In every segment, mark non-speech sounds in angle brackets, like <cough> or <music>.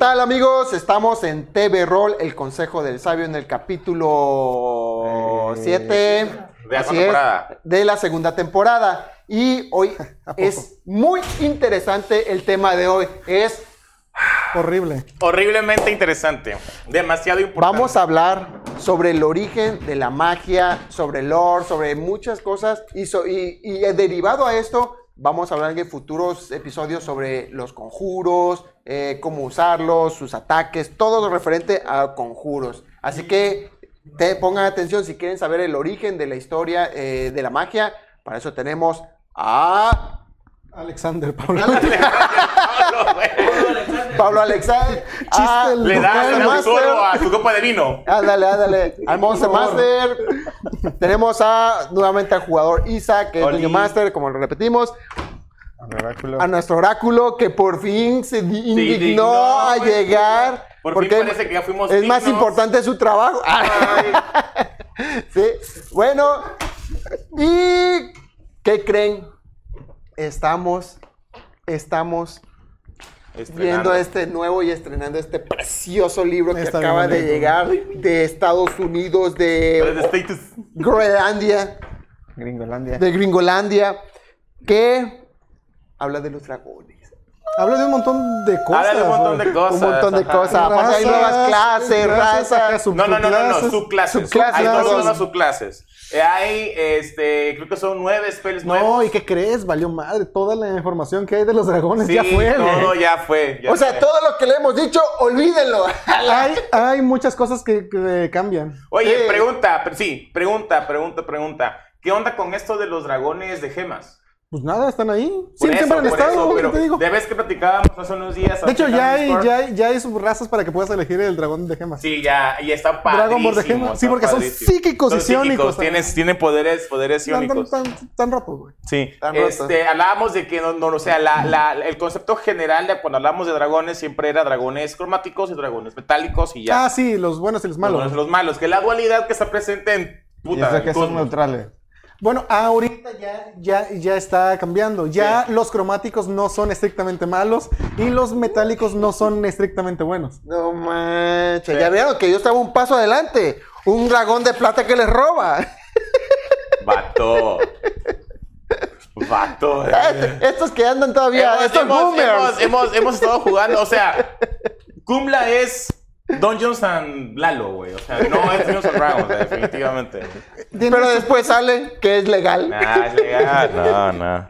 ¿Qué tal amigos? Estamos en TV Roll, el Consejo del Sabio, en el capítulo 7 Eh, De la segunda temporada. de la segunda temporada. Y hoy <laughs> es muy interesante el tema de hoy. Es, Horrible. Horriblemente interesante. Demasiado importante. vamos a hablar sobre el origen de la magia, sobre el lore, sobre muchas cosas. Y, so- y- y derivado a esto, vamos a hablar en futuros episodios sobre los conjuros, eh, cómo usarlos, sus ataques, todo lo referente a conjuros. Así que te pongan atención si quieren saber el origen de la historia eh, de la magia. Para eso tenemos a Alexander, Pablo. Pablo, Alexander. a- el- Le das al el Master. tesoro a su copa de vino. Ándale, ándale. Al Monster. Master. Tenemos a nuevamente al jugador Isa, que es Master, como lo repetimos. A nuestro oráculo, que por fin se di- indignó indignó, a güey. llegar. Por fin porque parece que ya fuimos Es más importante su trabajo. <laughs> sí. Bueno. ¿Y qué creen? Estamos, estamos viendo este nuevo y estrenando este precioso libro que Está acaba de llegar de Estados Unidos, de. Groenlandia, Gringolandia. de Gringolandia, que habla de los dragones. Habla de un montón de cosas. Habla de un montón de cosas. Un montón de cosas. Aparte hay nuevas clases, razas. No, no, no, no, no, subclases. Subclases. Hay todas Subclases. unas subclases. Hay, este, creo que son nueve spells No, nuevos. ¿y qué crees? Valió madre. Toda la información que hay de los dragones Sí, ya fue, todo ya fue. ya O sea, fue. todo lo que le hemos dicho, olvídenlo. <laughs> Hay, hay muchas cosas que, que cambian. Oye, pregunta, pre- sí, pregunta, pregunta, pregunta. ¿Qué onda con esto de los dragones de gemas? Pues nada, están ahí. Siempre han estado, eso, te digo. de vez que platicábamos hace unos días. De hecho, ya hay, ya, hay, ya hay subrazas para que puedas elegir el dragón de gemas. Sí, ya, y está Dragon Ball de padrísimo. gemas. Sí, porque son padrísimo. psíquicos y Son psíquicos, psiónicos Tienen, poderes, poderes Están tan, tan, tan rotos, güey. Sí, este, hablábamos de que, no, no, o sea, la- la- el concepto general de cuando hablamos de dragones siempre era dragones cromáticos y dragones metálicos y ya. Ah, sí, los buenos y los Los malos. buenos y los malos, que la dualidad que está presente en Y puta, eso que en son neutrales. Bueno, ahorita ya, ya, ya está cambiando. Ya los cromáticos no son estrictamente malos y los metálicos no son estrictamente buenos. No manches, ya vieron que yo estaba un paso adelante. Un dragón de plata que les roba. Vato. Vato. eh. Eh, Estos que andan todavía, Hemos, estos hemos, boomers. hemos, hemos- hemos estado jugando, o sea, Kumla es Dungeons and Lalo, güey. O sea, no es Dungeons and Dragons, definitivamente. Pero después sale que es legal. Ah, es legal. <laughs> No, no.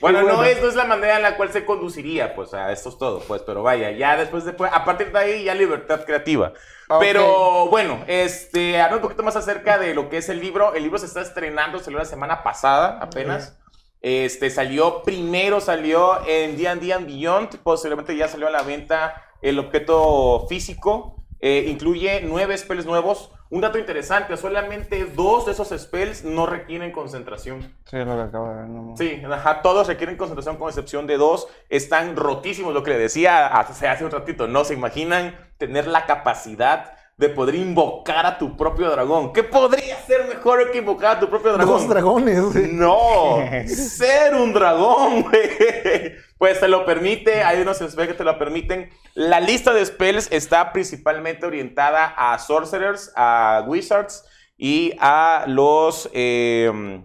Bueno, no es, no es la manera en la cual se conduciría, pues, a esto es todo, pues, pero vaya, ya después, después, a partir de ahí, ya libertad creativa. Pero bueno, este, hablando un poquito más acerca de lo que es el libro, el libro se está estrenando, salió la semana pasada apenas. Este, salió, primero salió en D&D and Beyond, posiblemente ya salió a la venta el objeto físico, eh, incluye nueve spells nuevos. Un dato interesante, solamente dos de esos spells no requieren concentración. Sí, es lo que acabo de ver. No, Sí, ajá, todos requieren concentración con excepción de dos. Están rotísimos, lo que le decía hace, hace un ratito. No se imaginan tener la capacidad de poder invocar a tu propio dragón. ¿Qué podría ser mejor que invocar a tu propio dragón? Dos dragones, güey. No, <laughs> ser un dragón, güey. Pues te lo permite, hay unos spells que te lo permiten. La lista de spells está principalmente orientada a sorcerers, a wizards y a los... eh,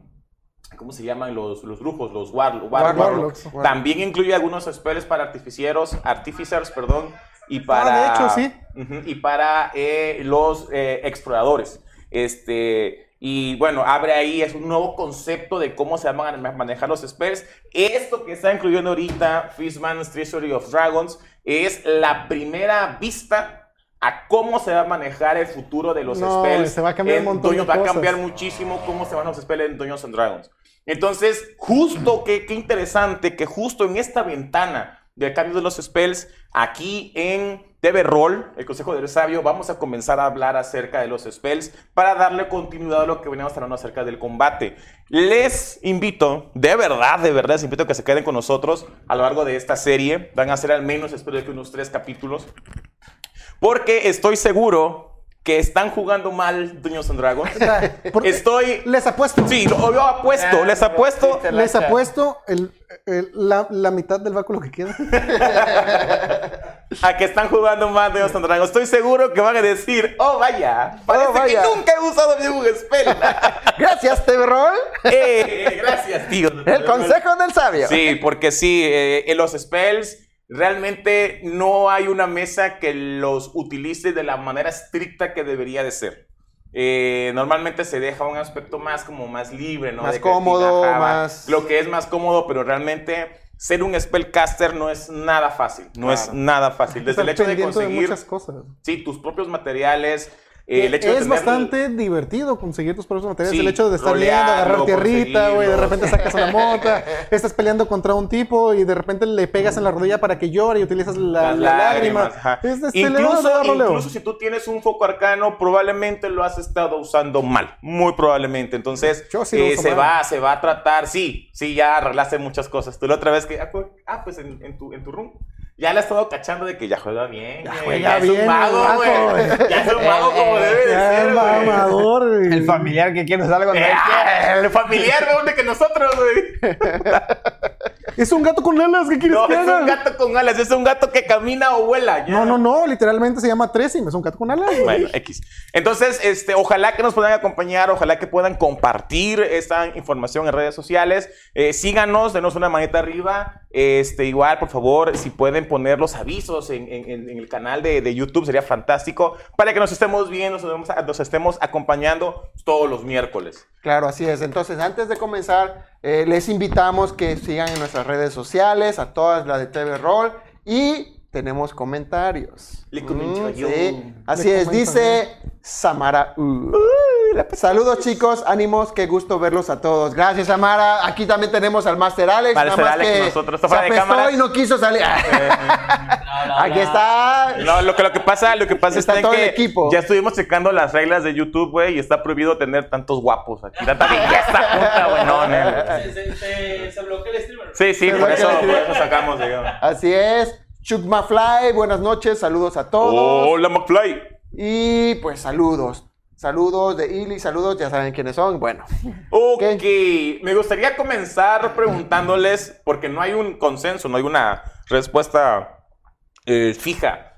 ¿Cómo se llaman los, los brujos? Los war, war- Warlocks. warlocks. También incluye algunos spells para artificieros, artificers, perdón, y Ah, para... de hecho, sí. Y para eh, los eh, exploradores. Este, y bueno, abre ahí, es un nuevo concepto de cómo se van a ma- manejar los spells. Esto que está incluyendo ahorita Fishman's Treasury of Dragons es la primera vista a cómo se va a manejar el futuro de los No, spells. se va a cambiar en un montón de Dungeons- Va a cambiar muchísimo cómo se van los spells en Dungeons and Dragons. Entonces, justo, qué, qué interesante que justo en esta ventana del cambio de los spells, aquí en TV Roll, el Consejo del Sabio, vamos a comenzar a hablar acerca de los spells para darle continuidad a lo que veníamos hablando acerca del combate. Les invito, de verdad, de verdad, les invito a que se queden con nosotros a lo largo de esta serie. Van a ser al menos, espero que unos tres capítulos. Porque estoy seguro que están jugando mal Dungeons and Dragons. Estoy... Les apuesto. Sí, yo apuesto, les apuesto. Les apuesto el- la, la mitad del báculo que queda. <laughs> a que están jugando más de and Dragons. Estoy seguro que van a decir, oh vaya, parece vaya. que nunca he usado un spell. <laughs> Gracias, TV Roll. Eh, gracias, tío. El consejo del sabio. Sí, porque sí, eh, en los spells realmente no hay una mesa que los utilice de la manera estricta que debería de ser. Eh, normalmente se deja un aspecto más como más libre, ¿no? Más De cómodo, más- Lo que es más cómodo, pero realmente ser un spellcaster no es nada fácil. No es nada fácil. Desde el hecho de conseguir muchas cosas. sí, tus propios materiales, eh, el hecho es bastante divertido conseguir tus propios materiales. Sí, el hecho de estar rolearlo, viendo, agarrar tierrita, güey, de repente sacas una <laughs> mota, estás peleando contra un tipo y de repente le pegas en la rodilla para que llore y utilizas la, Las la lágrimas, lágrima. Es de- este, incluso, incluso si tú tienes un foco arcano, probablemente lo has estado usando mal, muy probablemente. Entonces, Yo sí eh, se mal. va, se va a tratar, sí, sí, ya arreglaste muchas cosas. Tú la otra vez que, ah, pues, ah, pues en, en tu, en tu room, ya le has estado cachando de que ya juega bien, Ya güey, juega es bien, un mago, el güey. Ya es un <laughs> mago como debe de ser, güey. mamador, güey. El familiar que quiere Eh, <laughs> ah, el familiar, ¿de dónde que nosotros, güey? <laughs> Es un gato con alas, ¿qué quieres No, que es haga? un gato con alas, es un gato que camina o vuela. ya. No, no, no, literalmente se llama Tresim, es un gato con alas. güey. Bueno, X. Entonces, este, ojalá que nos puedan acompañar, ojalá que puedan compartir esta información en redes sociales. Eh, síganos, denos una manita arriba. Este, igual, por favor, si pueden poner los avisos en, en- en- en el canal de, de YouTube, sería fantástico para que nos estemos viendo, nos, nos estemos acompañando todos los miércoles. Claro, así es. Entonces, antes de comenzar, eh, les invitamos que sigan en nuestras redes sociales, a todas las de TV Roll, y tenemos comentarios. Le comento yo. sí. Así Le es, comento dice Samara. U. Saludos chicos, ánimos, qué gusto verlos a todos. Gracias Samara. Aquí también tenemos al Master Alex. Master nada más Alex, que nosotros, se apestó y no quiso salir. Aquí está. No, lo que, lo que pasa, lo que pasa Está es todo el que equipo. ya estuvimos checando las reglas de YouTube, güey, y está prohibido tener tantos guapos aquí. Tanta belleza junta, güey. No. Se, se, se, se bloquea el streamer. Sí, sí, por eso, el por eso sacamos, digamos. Así es. Chukma Fly, buenas noches, saludos a todos. Hola, McFly. Y pues saludos. Saludos de Ili, saludos, ya saben quiénes son. Bueno, Ok, me gustaría comenzar preguntándoles, porque no hay un consenso, no hay una respuesta eh, fija.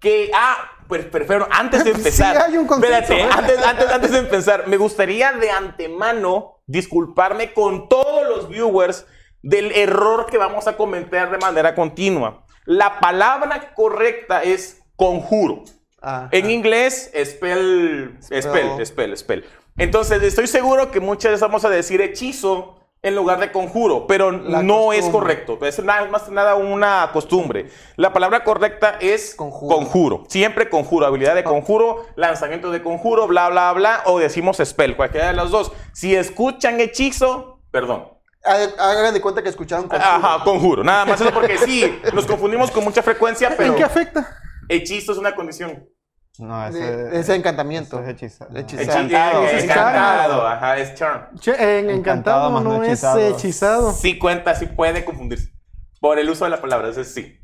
Que, ah, pues prefiero, antes de <laughs> Sí empezar. hay un consenso. Espérate, antes, antes, antes de empezar, me gustaría de antemano disculparme con todos los viewers del error que vamos a cometer de manera continua. La palabra correcta es conjuro. Ah, En inglés, spell, Spell. spell, spell, spell. Entonces, estoy seguro que muchas veces vamos a decir hechizo en lugar de conjuro, pero La no es costumbre. correcto. Es nada, más que nada una costumbre. La palabra correcta es Conjuro. conjuro. Siempre conjuro. Habilidad de conjuro, lanzamiento de conjuro, bla, bla, bla, o decimos spell, cualquiera de las dos. Si escuchan hechizo, perdón. ha- hagan de cuenta que escucharon con Ajá, conjuro. Nada más eso porque sí, nos confundimos con mucha frecuencia, pero ¿En qué afecta? hechizo es una condición. No, ese, de- ese encantamiento. ese es hechizado. Hechizo. Hechi- Encantado, ajá, es charm. Che, en encantado, Encantado más no no es hechizado. hechizado. Sí cuenta, sí puede confundirse. Por el uso de la palabra, ese sí.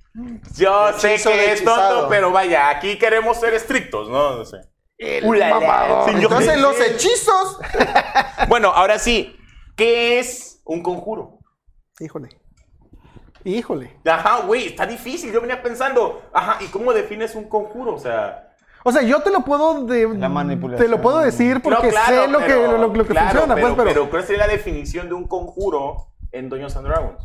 Yo sé que es tonto, hechizado. pero vaya, aquí queremos ser estrictos, ¿no? No sé. Sí, Entonces, los hechizos. <laughs> Bueno, ahora sí, ¿qué es un conjuro? Híjole. Híjole. Ajá, güey, está difícil. Yo venía pensando, ajá, ¿y cómo defines un conjuro? O sea, O sea, yo te lo puedo de- La manipulación. Te lo puedo decir porque no, claro, sé lo pero- que, lo, lo que claro, funciona, pero, pues, pero, pero ¿cuál sería la definición de un conjuro en Dungeons and Dragons?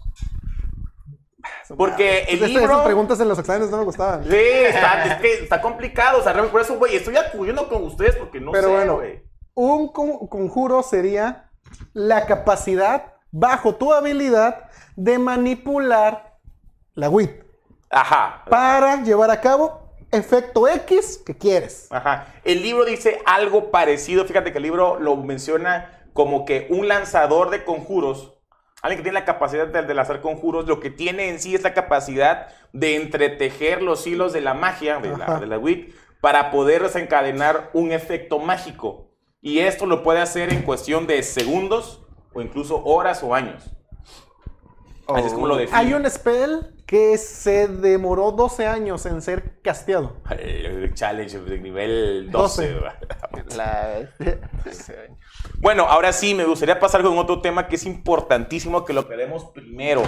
Porque el Esas- libro... esas preguntas en los exámenes no me gustaban. Sí, está, es que está complicado. O sea, realmente por eso, güey, estoy acudiendo con ustedes porque no Pero sé, bueno, güey. un con- conjuro sería la capacidad, bajo tu habilidad, de manipular la WIT Ajá. para llevar a cabo efecto X que quieres. Ajá. El libro dice algo parecido. Fíjate que el libro lo menciona como que un lanzador de conjuros, alguien que tiene la capacidad de, de lanzar conjuros, lo que tiene en sí es la capacidad de entretejer los hilos de la magia, de la, de la WIT, para poder desencadenar un efecto mágico. Y esto lo puede hacer en cuestión de segundos o incluso horas o años. Así es como lo define. Hay un spell que se demoró 12 años en ser casteado. El challenge de nivel 12. 12. ¿verdad? <laughs> La- Bueno, ahora sí, me gustaría pasar con otro tema que es importantísimo que lo queremos primero.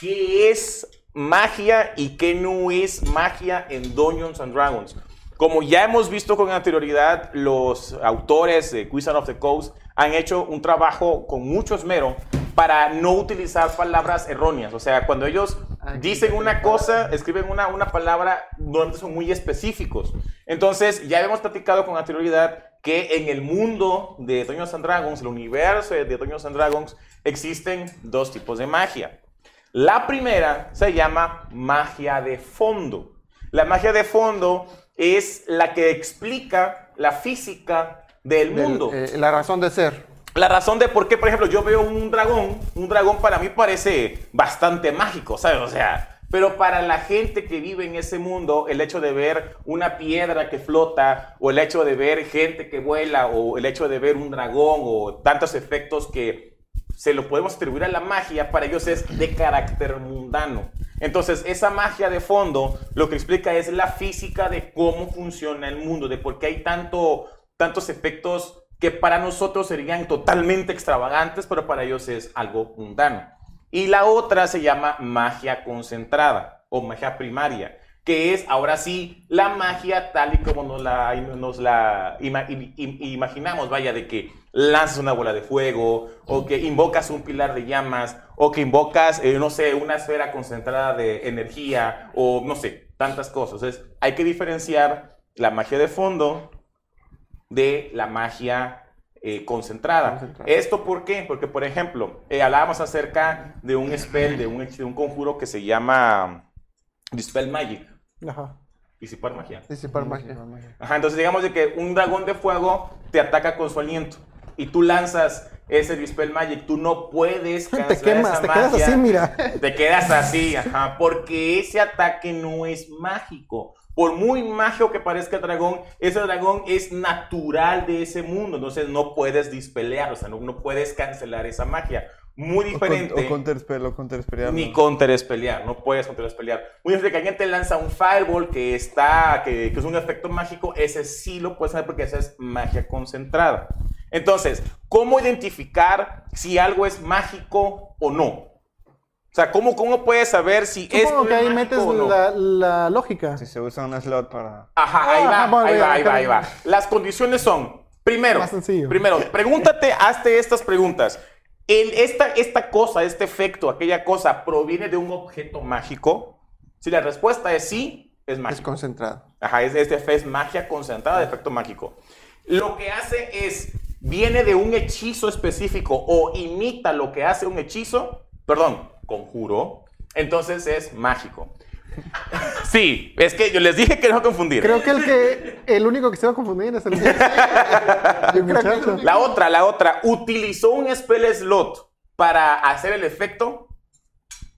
¿Qué es magia y qué no es magia en Dungeons and Dragons. Como ya hemos visto con anterioridad, los autores de Wizard of the Coast han hecho un trabajo con mucho esmero para no utilizar palabras erróneas. O sea, cuando ellos dicen una cosa, escriben una, una palabra, normalmente son muy específicos. Entonces, ya hemos platicado con anterioridad que en el mundo de Dungeons and Dragons, el universo de Dungeons and Dragons, existen dos tipos de magia. La primera se llama magia de fondo. La magia de fondo es la que explica la física del Del- mundo. eh, la razón de ser. La razón de por qué, por ejemplo, yo veo un dragón, un dragón para mí parece bastante mágico, ¿sabes? O sea, pero para la gente que vive en ese mundo, el hecho de ver una piedra que flota, o el hecho de ver gente que vuela, o el hecho de ver un dragón, o tantos efectos que se lo podemos atribuir a la magia, para ellos es de carácter mundano. Entonces, esa magia de fondo lo que explica es la física de cómo funciona el mundo, de por qué hay tanto, tantos efectos que para nosotros serían totalmente extravagantes, pero para ellos es algo mundano. Y la otra se llama magia concentrada o magia primaria, que es ahora sí la magia tal y como nos la, imaginamos, vaya, de que lanzas una bola de fuego, o que invocas un pilar de llamas, o que invocas, eh, no sé, una esfera concentrada de energía, o no sé, tantas cosas. Entonces, hay que diferenciar la magia de fondo de la magia eh, concentrada. Concentrada. ¿Esto por qué? Porque, por ejemplo, eh, hablábamos acerca de un spell, de un, de un conjuro que se llama Dispel Magic, Ajá. disipar magia. Disipar magia. Ajá, entonces digamos de que un dragón de fuego te ataca con su aliento y tú lanzas ese Dispel Magic, tú no puedes <laughs> Te quemas, esa te quedas así, mira. Te quedas así, ajá, porque ese ataque no es mágico. Por muy mágico que parezca el dragón, ese dragón es natural de ese mundo, entonces no puedes dispelear, o sea, no, no puedes cancelar esa magia. Muy diferente. O counterspell, o counterspellear. Ni counterespelear, no puedes counterespelear. Muy diferente que alguien te lanza un fireball que está, que, que es un efecto mágico, ese sí lo puedes hacer porque esa es magia concentrada. Entonces, ¿cómo identificar si algo es mágico o no? O sea, ¿cómo, cómo puedes saber si esto Supongo que es ahí mágico metes o no? la, la lógica. Si se usa un slot para... Ajá, ahí Ah, va, bueno, ahí va, ahí va, ahí va. Las condiciones son, primero, Más sencillo. primero, pregúntate, hazte estas preguntas. El, esta, esta cosa, este efecto, aquella cosa, ¿proviene de un objeto mágico? Si la respuesta es sí, es Es mágico. concentrado. Ajá, es, este es magia concentrada de efecto mágico. Lo que hace es, viene de un hechizo específico o imita lo que hace un hechizo, perdón, conjuro, entonces es mágico. Sí, es que yo les dije que no confundir. Creo que el que el único que se va a confundir es el, el <laughs> muchacho. La otra, la otra, utilizó un spell slot para hacer el efecto.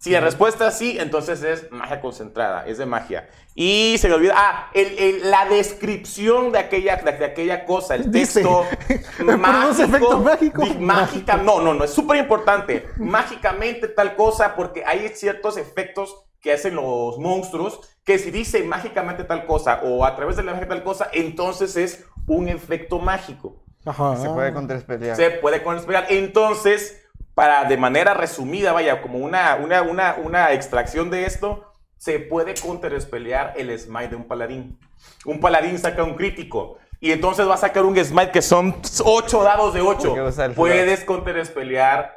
Si la respuesta es sí, entonces es magia concentrada, es de magia. Y se le olvida, ah, el- el- la descripción de aquella, de, de aquella cosa, el Dice, texto <laughs> <laughs> produce efecto mágico. di- mágica, no, no, no, es súper importante. <laughs> Mágicamente tal cosa, porque hay ciertos efectos que hacen los monstruos, que si dice mágicamente tal cosa o a través de la magia tal cosa, entonces es un efecto mágico Ajá. Se puede counterspellear. se puede conspirar. Entonces, para de manera resumida, vaya, como una, una, una, una extracción de esto, se puede counterespelear el smite de un paladín. Un paladín saca un crítico. Y entonces va a sacar un smite que son 8 dados de 8. Porque usa el Puedes counterespelear.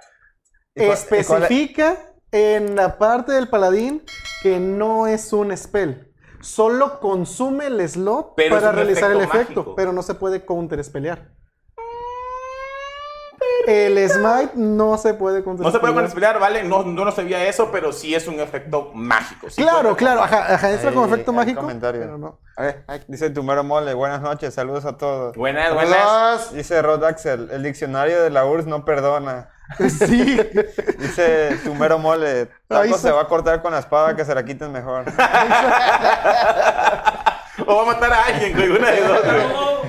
¿Y cuál- y cuál- Especifica en la parte del paladín que no es un spell. Solo consume el slot Pero para realizar el efecto pero no se puede counterspelear. El smite no se puede No counterspelear. se puede counterespelear, ¿vale? No, no, no sabía eso, pero sí es un efecto mágico. sí Claro, claro, ajá, ajá, entra como efecto mágico. comentario. Pero no. A ver, ay, Dice Tumero Mole, buenas noches, saludos a todos. Buenas, buenas. saludos. Dice Rod Axel, el diccionario de la URSS no perdona. <laughs> Sí. Dice Tumero Mole, Taco se va a cortar con la espada que se la quiten mejor. <laughs> O va a matar a alguien, güey, una de dos.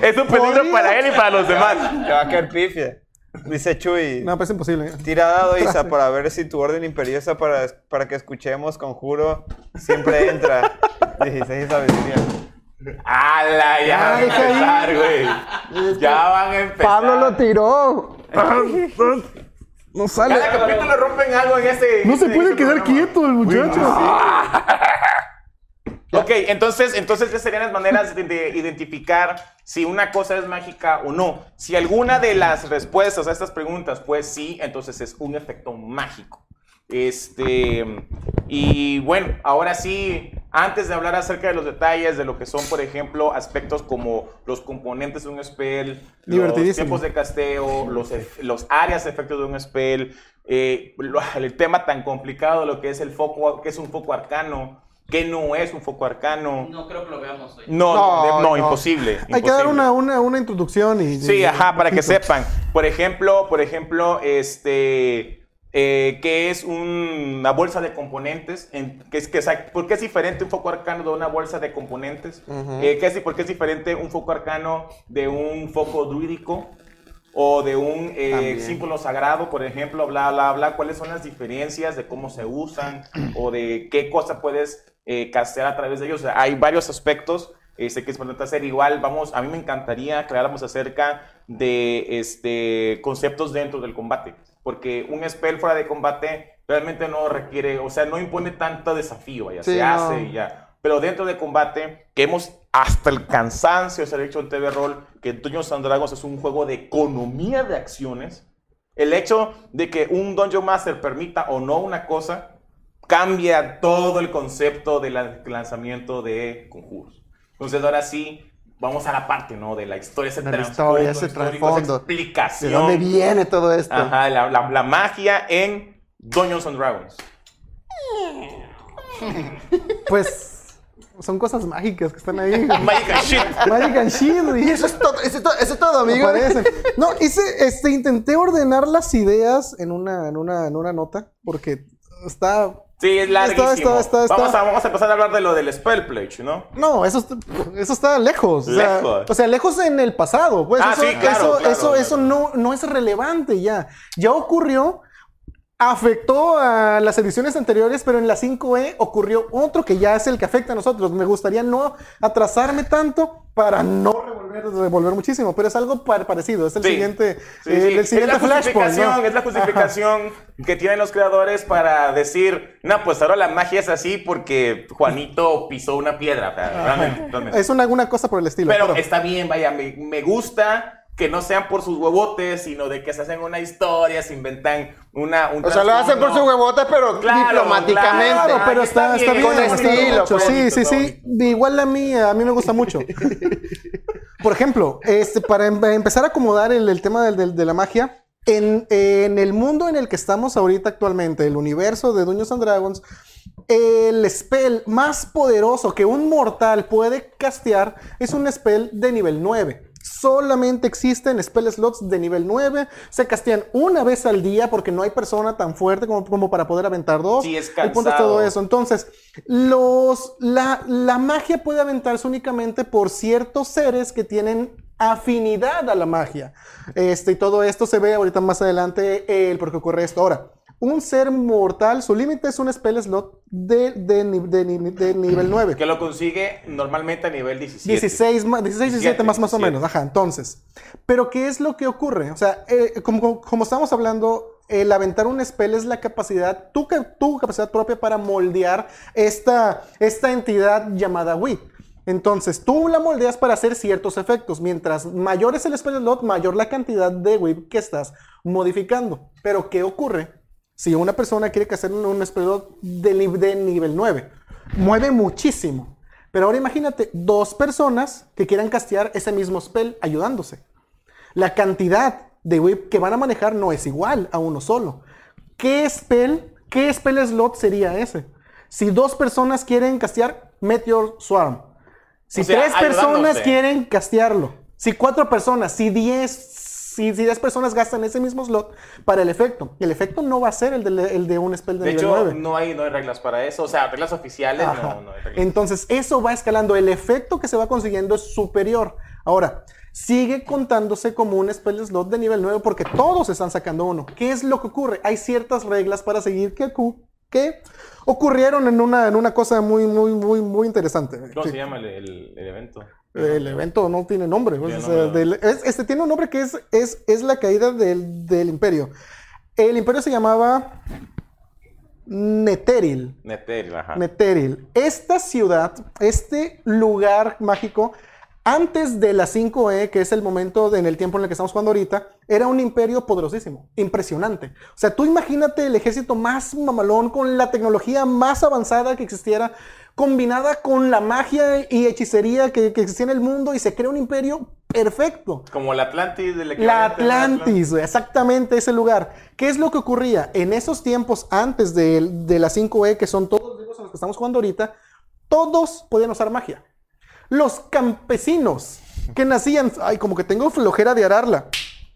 Es un peligro para él y para los demás. Te va a caer pifia. Dice Chuy, No, pues es imposible. tira dado Isa para ver si tu orden imperiosa para, para que escuchemos conjuro siempre entra. 16 sabiduría. ¡Hala! Ya van a Ay, qué empezar, güey. Ya van a empezar. Pablo lo tiró. <laughs> No sale. Cada capítulo rompen algo en este. No se puede este quedar programa. quieto el muchacho. Entonces, entonces esas serían las maneras de, de identificar si una cosa es mágica o no. Si alguna de las respuestas a estas preguntas, pues sí, entonces es un efecto mágico. Este, y bueno, ahora sí, antes de hablar acerca de los detalles de lo que son, por ejemplo, aspectos como los componentes de un spell, los tiempos de casteo, los, ef- los áreas de efectos de un spell, eh, el tema tan complicado, lo que es el foco, que es un foco arcano, que no es un foco arcano. No creo que lo veamos hoy. No, No, no, no, no. imposible. Hay que dar imposible. una, una, una introducción y. Sí, y- ajá, para que <laughs> sepan. Por ejemplo, por ejemplo, este, eh, que es una bolsa de componentes, en- que es, que es- ¿por qué es diferente un foco arcano de una bolsa de componentes? Eh, ¿qué es, ¿Por qué es diferente un foco arcano de un foco druídico? O de un eh, símbolo sagrado, por ejemplo, bla, bla, bla. ¿Cuáles son las diferencias de cómo se usan? O de qué cosa puedes eh, castear a través de ellos. O sea, hay varios aspectos este, que es importante hacer. Igual, vamos, a mí me encantaría que habláramos acerca de este, conceptos dentro del combate. Porque un spell fuera de combate realmente no requiere, o sea, no impone tanto desafío, vaya, Sí, se no. hace y ya. Pero dentro de combate, que hemos hasta el cansancio se ha dicho en TV Roll que Dungeons and Dragons es un juego de economía de acciones. El hecho de que un Dungeon Master permita o no una cosa cambia todo el concepto del lan- lanzamiento de conjuros. Entonces ahora sí, vamos a la parte, ¿no? De la historia, ese De la trasfondo historia, ese trasfondo. explicación. ¿De dónde viene todo esto? Ajá, la, la- la magia en Dungeons and Dragons. <laughs> Pues son cosas mágicas que están ahí. <laughs> Magic and shit. Magic and Shield. Y eso es todo, eso es todo, eso es todo, amigo. No, hice, este, intenté ordenar las ideas en una, en una, en una nota porque está. Sí, es larguísimo. está, está, está. Vamos, a, vamos a empezar a hablar de lo del Spell Pledge, ¿no? No, eso, está- eso está lejos. O sea, Lejos. o sea, lejos en el pasado. Pues Ah, eso, sí, claro, eso, claro, eso, claro. eso no, no es relevante ya. Ya ocurrió, afectó a las ediciones anteriores, pero en la 5E ocurrió otro que ya es el que afecta a nosotros. Me gustaría no atrasarme tanto para no revolver, revolver muchísimo, pero es algo pa- parecido. Es el Sí. siguiente, Sí, eh, sí. el siguiente es la flashpoint. es la justificación que tienen los creadores para decir, no, pues ahora la magia es así porque Juanito pisó una piedra. realmente, realmente. Es una, cosa por el estilo. Pero pero- está bien, vaya, me, me gusta que no sean por sus huevotes, sino de que se hacen una historia, se inventan una... Un O sea, lo hacen por trasfondo. su huevota, pero Claro, diplomáticamente. Claro, pero está está, está bien, con estilo, mucho. pues. Sí, sí, sí. De igual a mí, a mí me gusta mucho. <laughs> Por ejemplo, este, para em- empezar a acomodar el, el tema del- del- de la magia, en, en el mundo en el que estamos ahorita actualmente, el universo de Dungeons and Dragons, el spell más poderoso que un mortal puede castear es un spell de nivel 9. Solamente existen spell slots de nivel 9. Se castean una vez al día porque no hay persona tan fuerte como, como para poder aventar dos. Sí, es El punto es cansado. todo eso. Entonces, los, la, la magia puede aventarse únicamente por ciertos seres que tienen afinidad a la magia. Este, y todo esto se ve ahorita más adelante el por qué ocurre esto. Ahora, un ser mortal, su límite es un spell slot de, de, ni- de ni- de nivel <clears throat> 9. Que lo consigue normalmente a nivel 17. 16, más- 16 17 más, más o 17. menos, ajá, entonces. Pero ¿qué es lo que ocurre? O sea, eh, como, como, estamos hablando, el aventar un spell es la capacidad, tu, tu capacidad propia para moldear esta, esta entidad llamada Wii. Entonces, tú la moldeas para hacer ciertos efectos. Mientras mayor es el spell slot, mayor la cantidad de whip que estás modificando. Pero, ¿qué ocurre si una persona quiere que hacer un, slot de, ni- de nivel 9? Mueve muchísimo. Pero ahora imagínate dos personas que quieran castear ese mismo spell ayudándose. La cantidad de whip que van a manejar no es igual a uno solo. ¿Qué spell, qué spell slot sería ese? Si dos personas quieren castear Meteor Swarm. Si O sea, tres personas quieren castearlo. Si cuatro personas, si diez, si, si diez personas gastan ese mismo slot para el efecto. El efecto no va a ser el de, el de un spell de, De nivel hecho, 9. no hay, no hay reglas para eso. O sea, reglas oficiales no, no hay reglas. Entonces, eso va escalando. El efecto que se va consiguiendo es superior. Ahora, sigue contándose como un spell slot de nivel 9 porque todos están sacando uno. ¿Qué es lo que ocurre? Hay ciertas reglas para seguir que, que ocurrieron en una, en una cosa muy, muy, muy, muy interesante. ¿Cómo Sí. se llama el, el- el evento? El evento no tiene nombre. pues, Tiene o sea, nombre, del- es- este tiene un nombre que es, es, es la caída del, del imperio. El imperio se llamaba Netheril. Netheril, ajá. Netheril. Esta ciudad, este lugar mágico, antes de la 5E, que es el momento de- en el tiempo en el que estamos jugando ahorita, era un imperio poderosísimo, impresionante. O sea, tú imagínate el ejército más mamalón con la tecnología más avanzada que existiera, combinada con la magia y hechicería que, que existía en el mundo y se crea un imperio perfecto. Como la Atlantis del La de Atlantis, exactamente ese lugar. ¿Qué es lo que ocurría? En esos tiempos antes de, de la 5E, que son todos los libros en los que estamos jugando ahorita, todos podían usar magia. Los campesinos que nacían, ay, como que tengo flojera de ararla.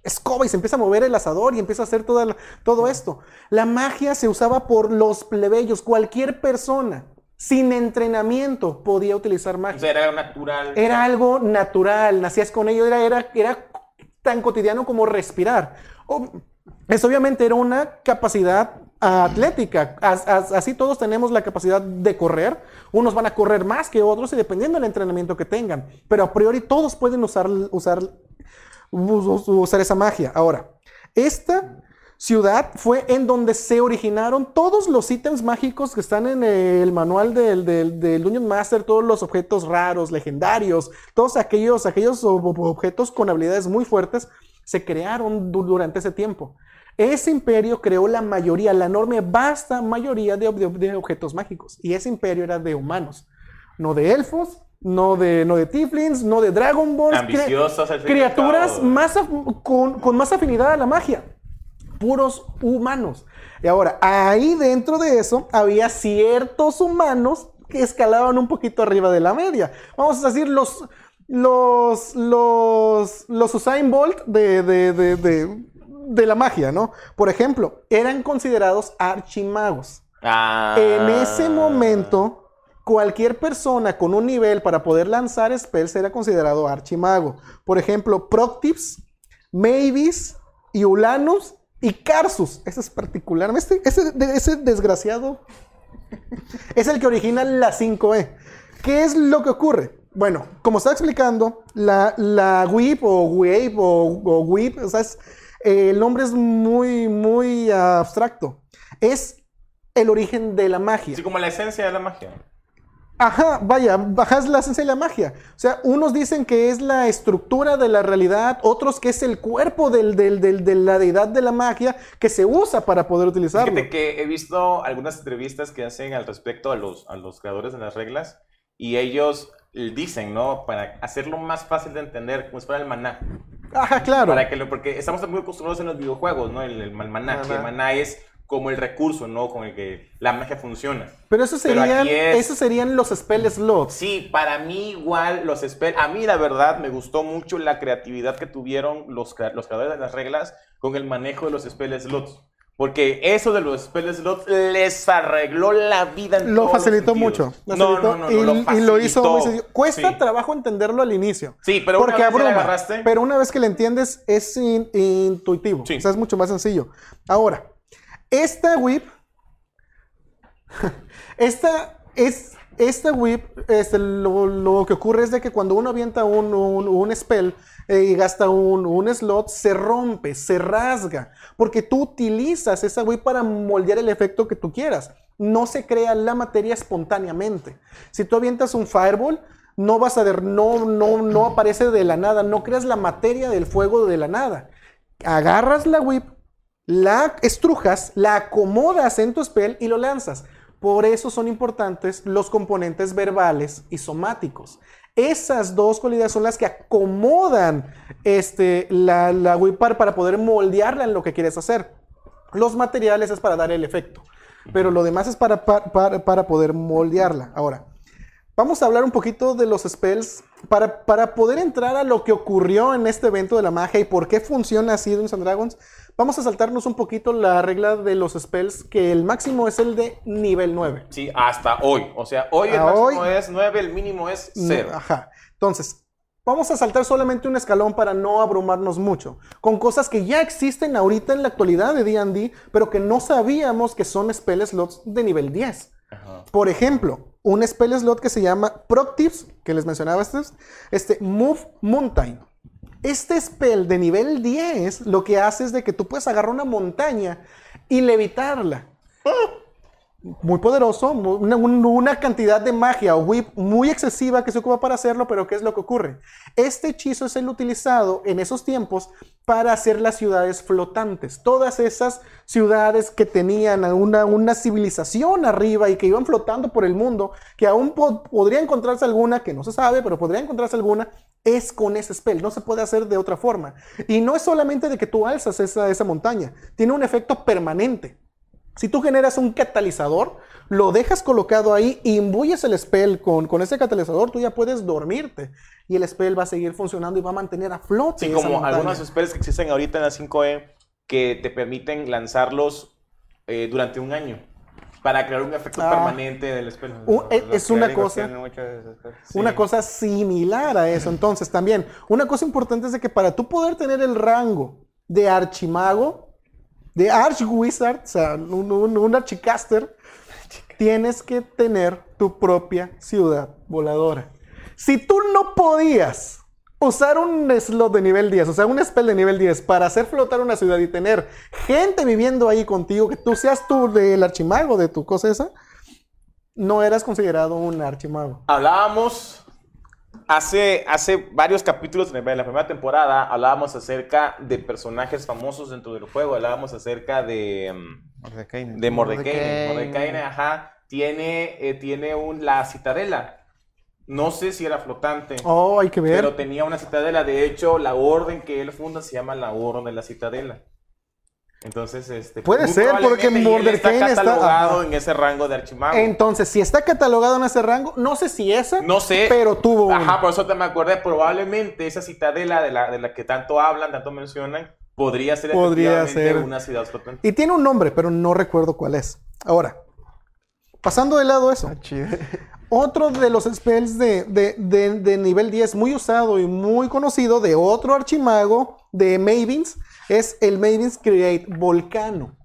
Escoba y se empieza a mover el asador y empieza a hacer toda la- todo esto. La magia se usaba por los plebeyos. Cualquier persona sin entrenamiento podía utilizar magia. O sea, era natural. Era algo natural, nacías con ello, era, era, era tan cotidiano como respirar. O- es obviamente era una capacidad atlética. As- as- así todos tenemos la capacidad de correr. Unos van a correr más que otros y dependiendo del entrenamiento que tengan. Pero a priori todos pueden usar, usar, us- usar esa magia. Ahora, esta ciudad fue en donde se originaron todos los ítems mágicos que están en el manual del, del, del Dungeon Master, todos los objetos raros, legendarios, todos aquellos, aquellos ob- ob- objetos con habilidades muy fuertes, se crearon du- durante ese tiempo. Ese imperio creó la mayoría, la enorme, vasta mayoría de, ob- de ob- de objetos mágicos. Y ese imperio era de humanos, no de elfos, no de, no de tieflings, no de Dragon Balls. Ambiciosos, Criaturas más con, con más afinidad a la magia. Puros humanos. Y ahora, ahí dentro de eso había ciertos humanos que escalaban un poquito arriba de la media. Vamos a decir, los, los, los, los Usain Bolt de, de, de, de, de la magia, ¿no? Por ejemplo, eran considerados archimagos. Ah. En ese momento, cualquier persona con un nivel para poder lanzar spells era considerado archimago. Por ejemplo, Proctips, Mavis, Iulanus y Carsus. Ese es particularmente, ese, ese desgraciado <laughs> es el que origina la 5E. ¿Qué es lo que ocurre? Bueno, como estaba explicando, la, la WIP o WAVE o, o WIP, o sea, es- eh, el nombre es muy, muy abstracto. Es el origen de la magia. Así como la esencia de la magia. Ajá, vaya, bajas la esencia de la magia. O sea, unos dicen que es la estructura de la realidad, otros que es el cuerpo del- del- del- de la deidad de la magia que se usa para poder utilizarlo. Fíjate que he visto algunas entrevistas que hacen al respecto a los, a los creadores de las reglas y ellos dicen, ¿no? Para hacerlo más fácil de entender, como si fuera el maná. Ajá, claro. Para que lo, porque estamos muy acostumbrados en los videojuegos, ¿no? El, el maná, el maná es como el recurso, ¿no? Con el que la magia funciona. Pero esos Pero serían, aquí es- esos serían los spell slots. Sí, para mí igual los spell, a mí la verdad me gustó mucho la creatividad que tuvieron los, los creadores de las reglas con el manejo de los spell slots. Porque eso de los spell slots les arregló la vida en Lo los facilitó mucho. lo No, facilitó no, no, y, no, lo y lo hizo muy sencillo. Cuesta Sí. trabajo entenderlo al inicio. Sí, pero porque una vez que abruma. agarraste- Pero una vez que le entiendes, es in- intuitivo. Sí. O sea, es mucho más sencillo. Ahora, esta whip. <laughs> esta es. Esta whip, este, lo, que ocurre es de que cuando uno avienta un, spell eh, y gasta un, un slot, se rompe, se rasga, porque tú utilizas esa whip para moldear el efecto que tú quieras. No se crea la materia espontáneamente. Si tú avientas un fireball, no vas a ver, no, no, no aparece de la nada, no creas la materia del fuego de la nada. Agarras la whip, la estrujas, la acomodas en tu spell y lo lanzas. Por eso son importantes los componentes verbales y somáticos. Esas dos cualidades son las que acomodan este, la, la whip para, poder moldearla en lo que quieres hacer. Los materiales es para dar el efecto, pero lo demás es para, para, para- para poder moldearla. Ahora, Vamos a hablar un poquito de los spells para, para poder entrar a lo que ocurrió en este evento de la magia y por qué funciona así Dungeons and Dragons. Vamos a saltarnos un poquito la regla de los spells, que el máximo es el de nivel 9. Sí, hasta hoy. O sea, hoy el A máximo hoy- es 9, el mínimo es 0. No, Ajá. Entonces, vamos a saltar solamente un escalón para no abrumarnos mucho, con cosas que ya existen ahorita en la actualidad de D&D, pero que no sabíamos que son spell slots de nivel 10. Por ejemplo, un spell slot que se llama Proctips, que les mencionaba este, este Move Mountain. Este spell de nivel 10 lo que hace es de que tú puedes agarrar una montaña y levitarla. Muy poderoso, una cantidad de magia o whip muy excesiva que se ocupa para hacerlo, pero ¿qué es lo que ocurre? Este hechizo es el utilizado en esos tiempos para hacer las ciudades flotantes. Todas esas ciudades que tenían una, una civilización arriba y que iban flotando por el mundo, que aún po- podría encontrarse alguna, que no se sabe, pero podría encontrarse alguna, es con ese spell. No se puede hacer de otra forma. Y no es solamente de que tú alzas esa, esa montaña, tiene un efecto permanente. Si tú generas un catalizador, lo dejas colocado ahí, imbuyes el spell con, con ese catalizador, tú ya puedes dormirte. Y el spell va a seguir funcionando y va a mantener a flote. Sí, esa como montaña. algunos spells que existen ahorita en la 5E que te permiten lanzarlos eh, durante un año para crear un efecto Ah. permanente del spell. Un- es, una cosa. Una cosa similar a eso. Entonces, también, una cosa importante es de que para tú poder tener el rango de archimago, de archwizard, o sea, un, un, un archicaster, tienes que tener tu propia ciudad voladora. Si tú no podías usar un slot de nivel 10, o sea, un spell de nivel 10 para hacer flotar una ciudad y tener gente viviendo ahí contigo, que tú seas tú del archimago de tu cosa esa, no eras considerado un archimago. Hablábamos hace, hace varios capítulos en la primera temporada, hablábamos acerca de personajes famosos dentro del juego, hablábamos acerca de... mm, Mordecai. de Mordecai. Mordecai. Mordecai, ajá, tiene, eh, tiene un, la citadela. No sé si era flotante, Oh, hay que ver. pero tenía una citadela. De hecho, la orden que él funda se llama la Orden de la Citadela. Entonces, este, Puede ser, porque Mordecai está- catalogado en ese rango de archimago. Entonces, si está catalogado en ese rango, no sé si esa, No sé. pero tuvo Ajá, uno. por eso te me acordé. Probablemente esa citadela de la, de la que tanto hablan, tanto mencionan, podría ser Podría ser. una ciudad flotante. Y tiene un nombre, pero no recuerdo cuál es. Ahora, pasando de lado eso, Chido. <laughs> otro de los spells de, de- de- de nivel 10 muy usado y muy conocido de otro archimago de Mavens es el Mavens Create Volcano.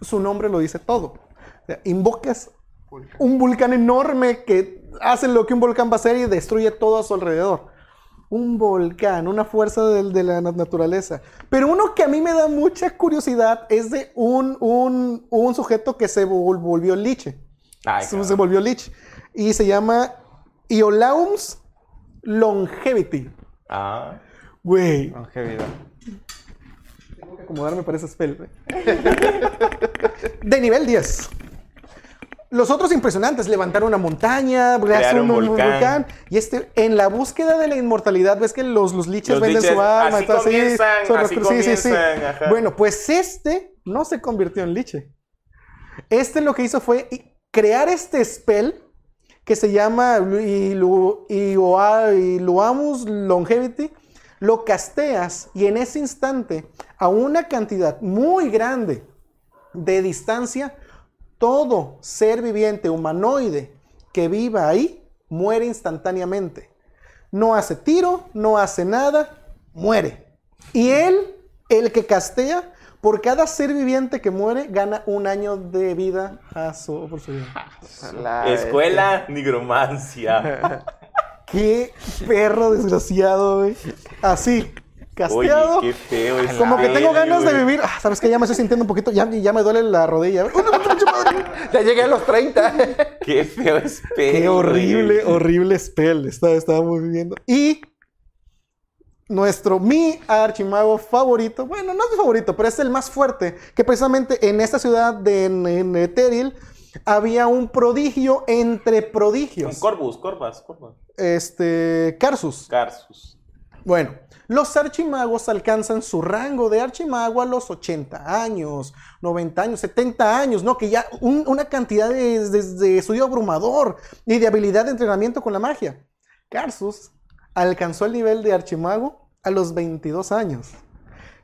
Su nombre lo dice todo. O sea, invocas un volcán enorme que hace lo que un volcán va a hacer y destruye todo a su alrededor. Un volcán, una fuerza del- de, la na- naturaleza. Pero uno que a mí me da mucha curiosidad es de un, un, un sujeto que se vol- volvió liche. Ay, Se, se volvió lich. Y se llama Iolaums Longevity. Ah. Güey, Longevidad. Acomodarme para ese spell. güey. De nivel 10. Los otros impresionantes, levantar una montaña, Crear un volcán. Y este, en la búsqueda de la inmortalidad, ves que los, los liches Los venden liches, su alma. así y todo así, comienzan, son así sí, sí, sí. comienzan, ajá. Bueno, pues este no se convirtió en liche. Este lo que hizo fue i- crear este spell que se llama Ilu- Ioa- Iluamus Longevity. Lo casteas y en ese instante, a una cantidad muy grande de distancia, todo ser viviente humanoide que viva ahí muere instantáneamente. No hace tiro, no hace nada, muere. Y él, el que castea, por cada ser viviente que muere, gana un año de vida a su, por su vida. La- <laughs> Escuela nigromancia. <laughs> Qué perro desgraciado, güey. Así, Oye, casteado. qué feo es. Como que tengo ganas de vivir. Ah, ¿Sabes qué? Ya me estoy sintiendo un poquito. Ya, ya me duele la rodilla. <laughs> Ya llegué a los 30. <laughs> Qué feo es Qué horrible, horrible spell. Estaba, estábamos viviendo. Y nuestro, mi archimago favorito, bueno, no es mi favorito, pero es el más fuerte, que precisamente en esta ciudad de en, en Eteril había un prodigio entre Un prodigios. Corvus, Corvas, Corvas. Este, Carsus. Carsus. Bueno, los archimagos alcanzan su rango de archimago a los 80 años, 90 años, 70 años, ¿no? Que ya un- una cantidad de, de- de estudio abrumador y de habilidad de entrenamiento con la magia. Carsus alcanzó el nivel de archimago a los 22 años.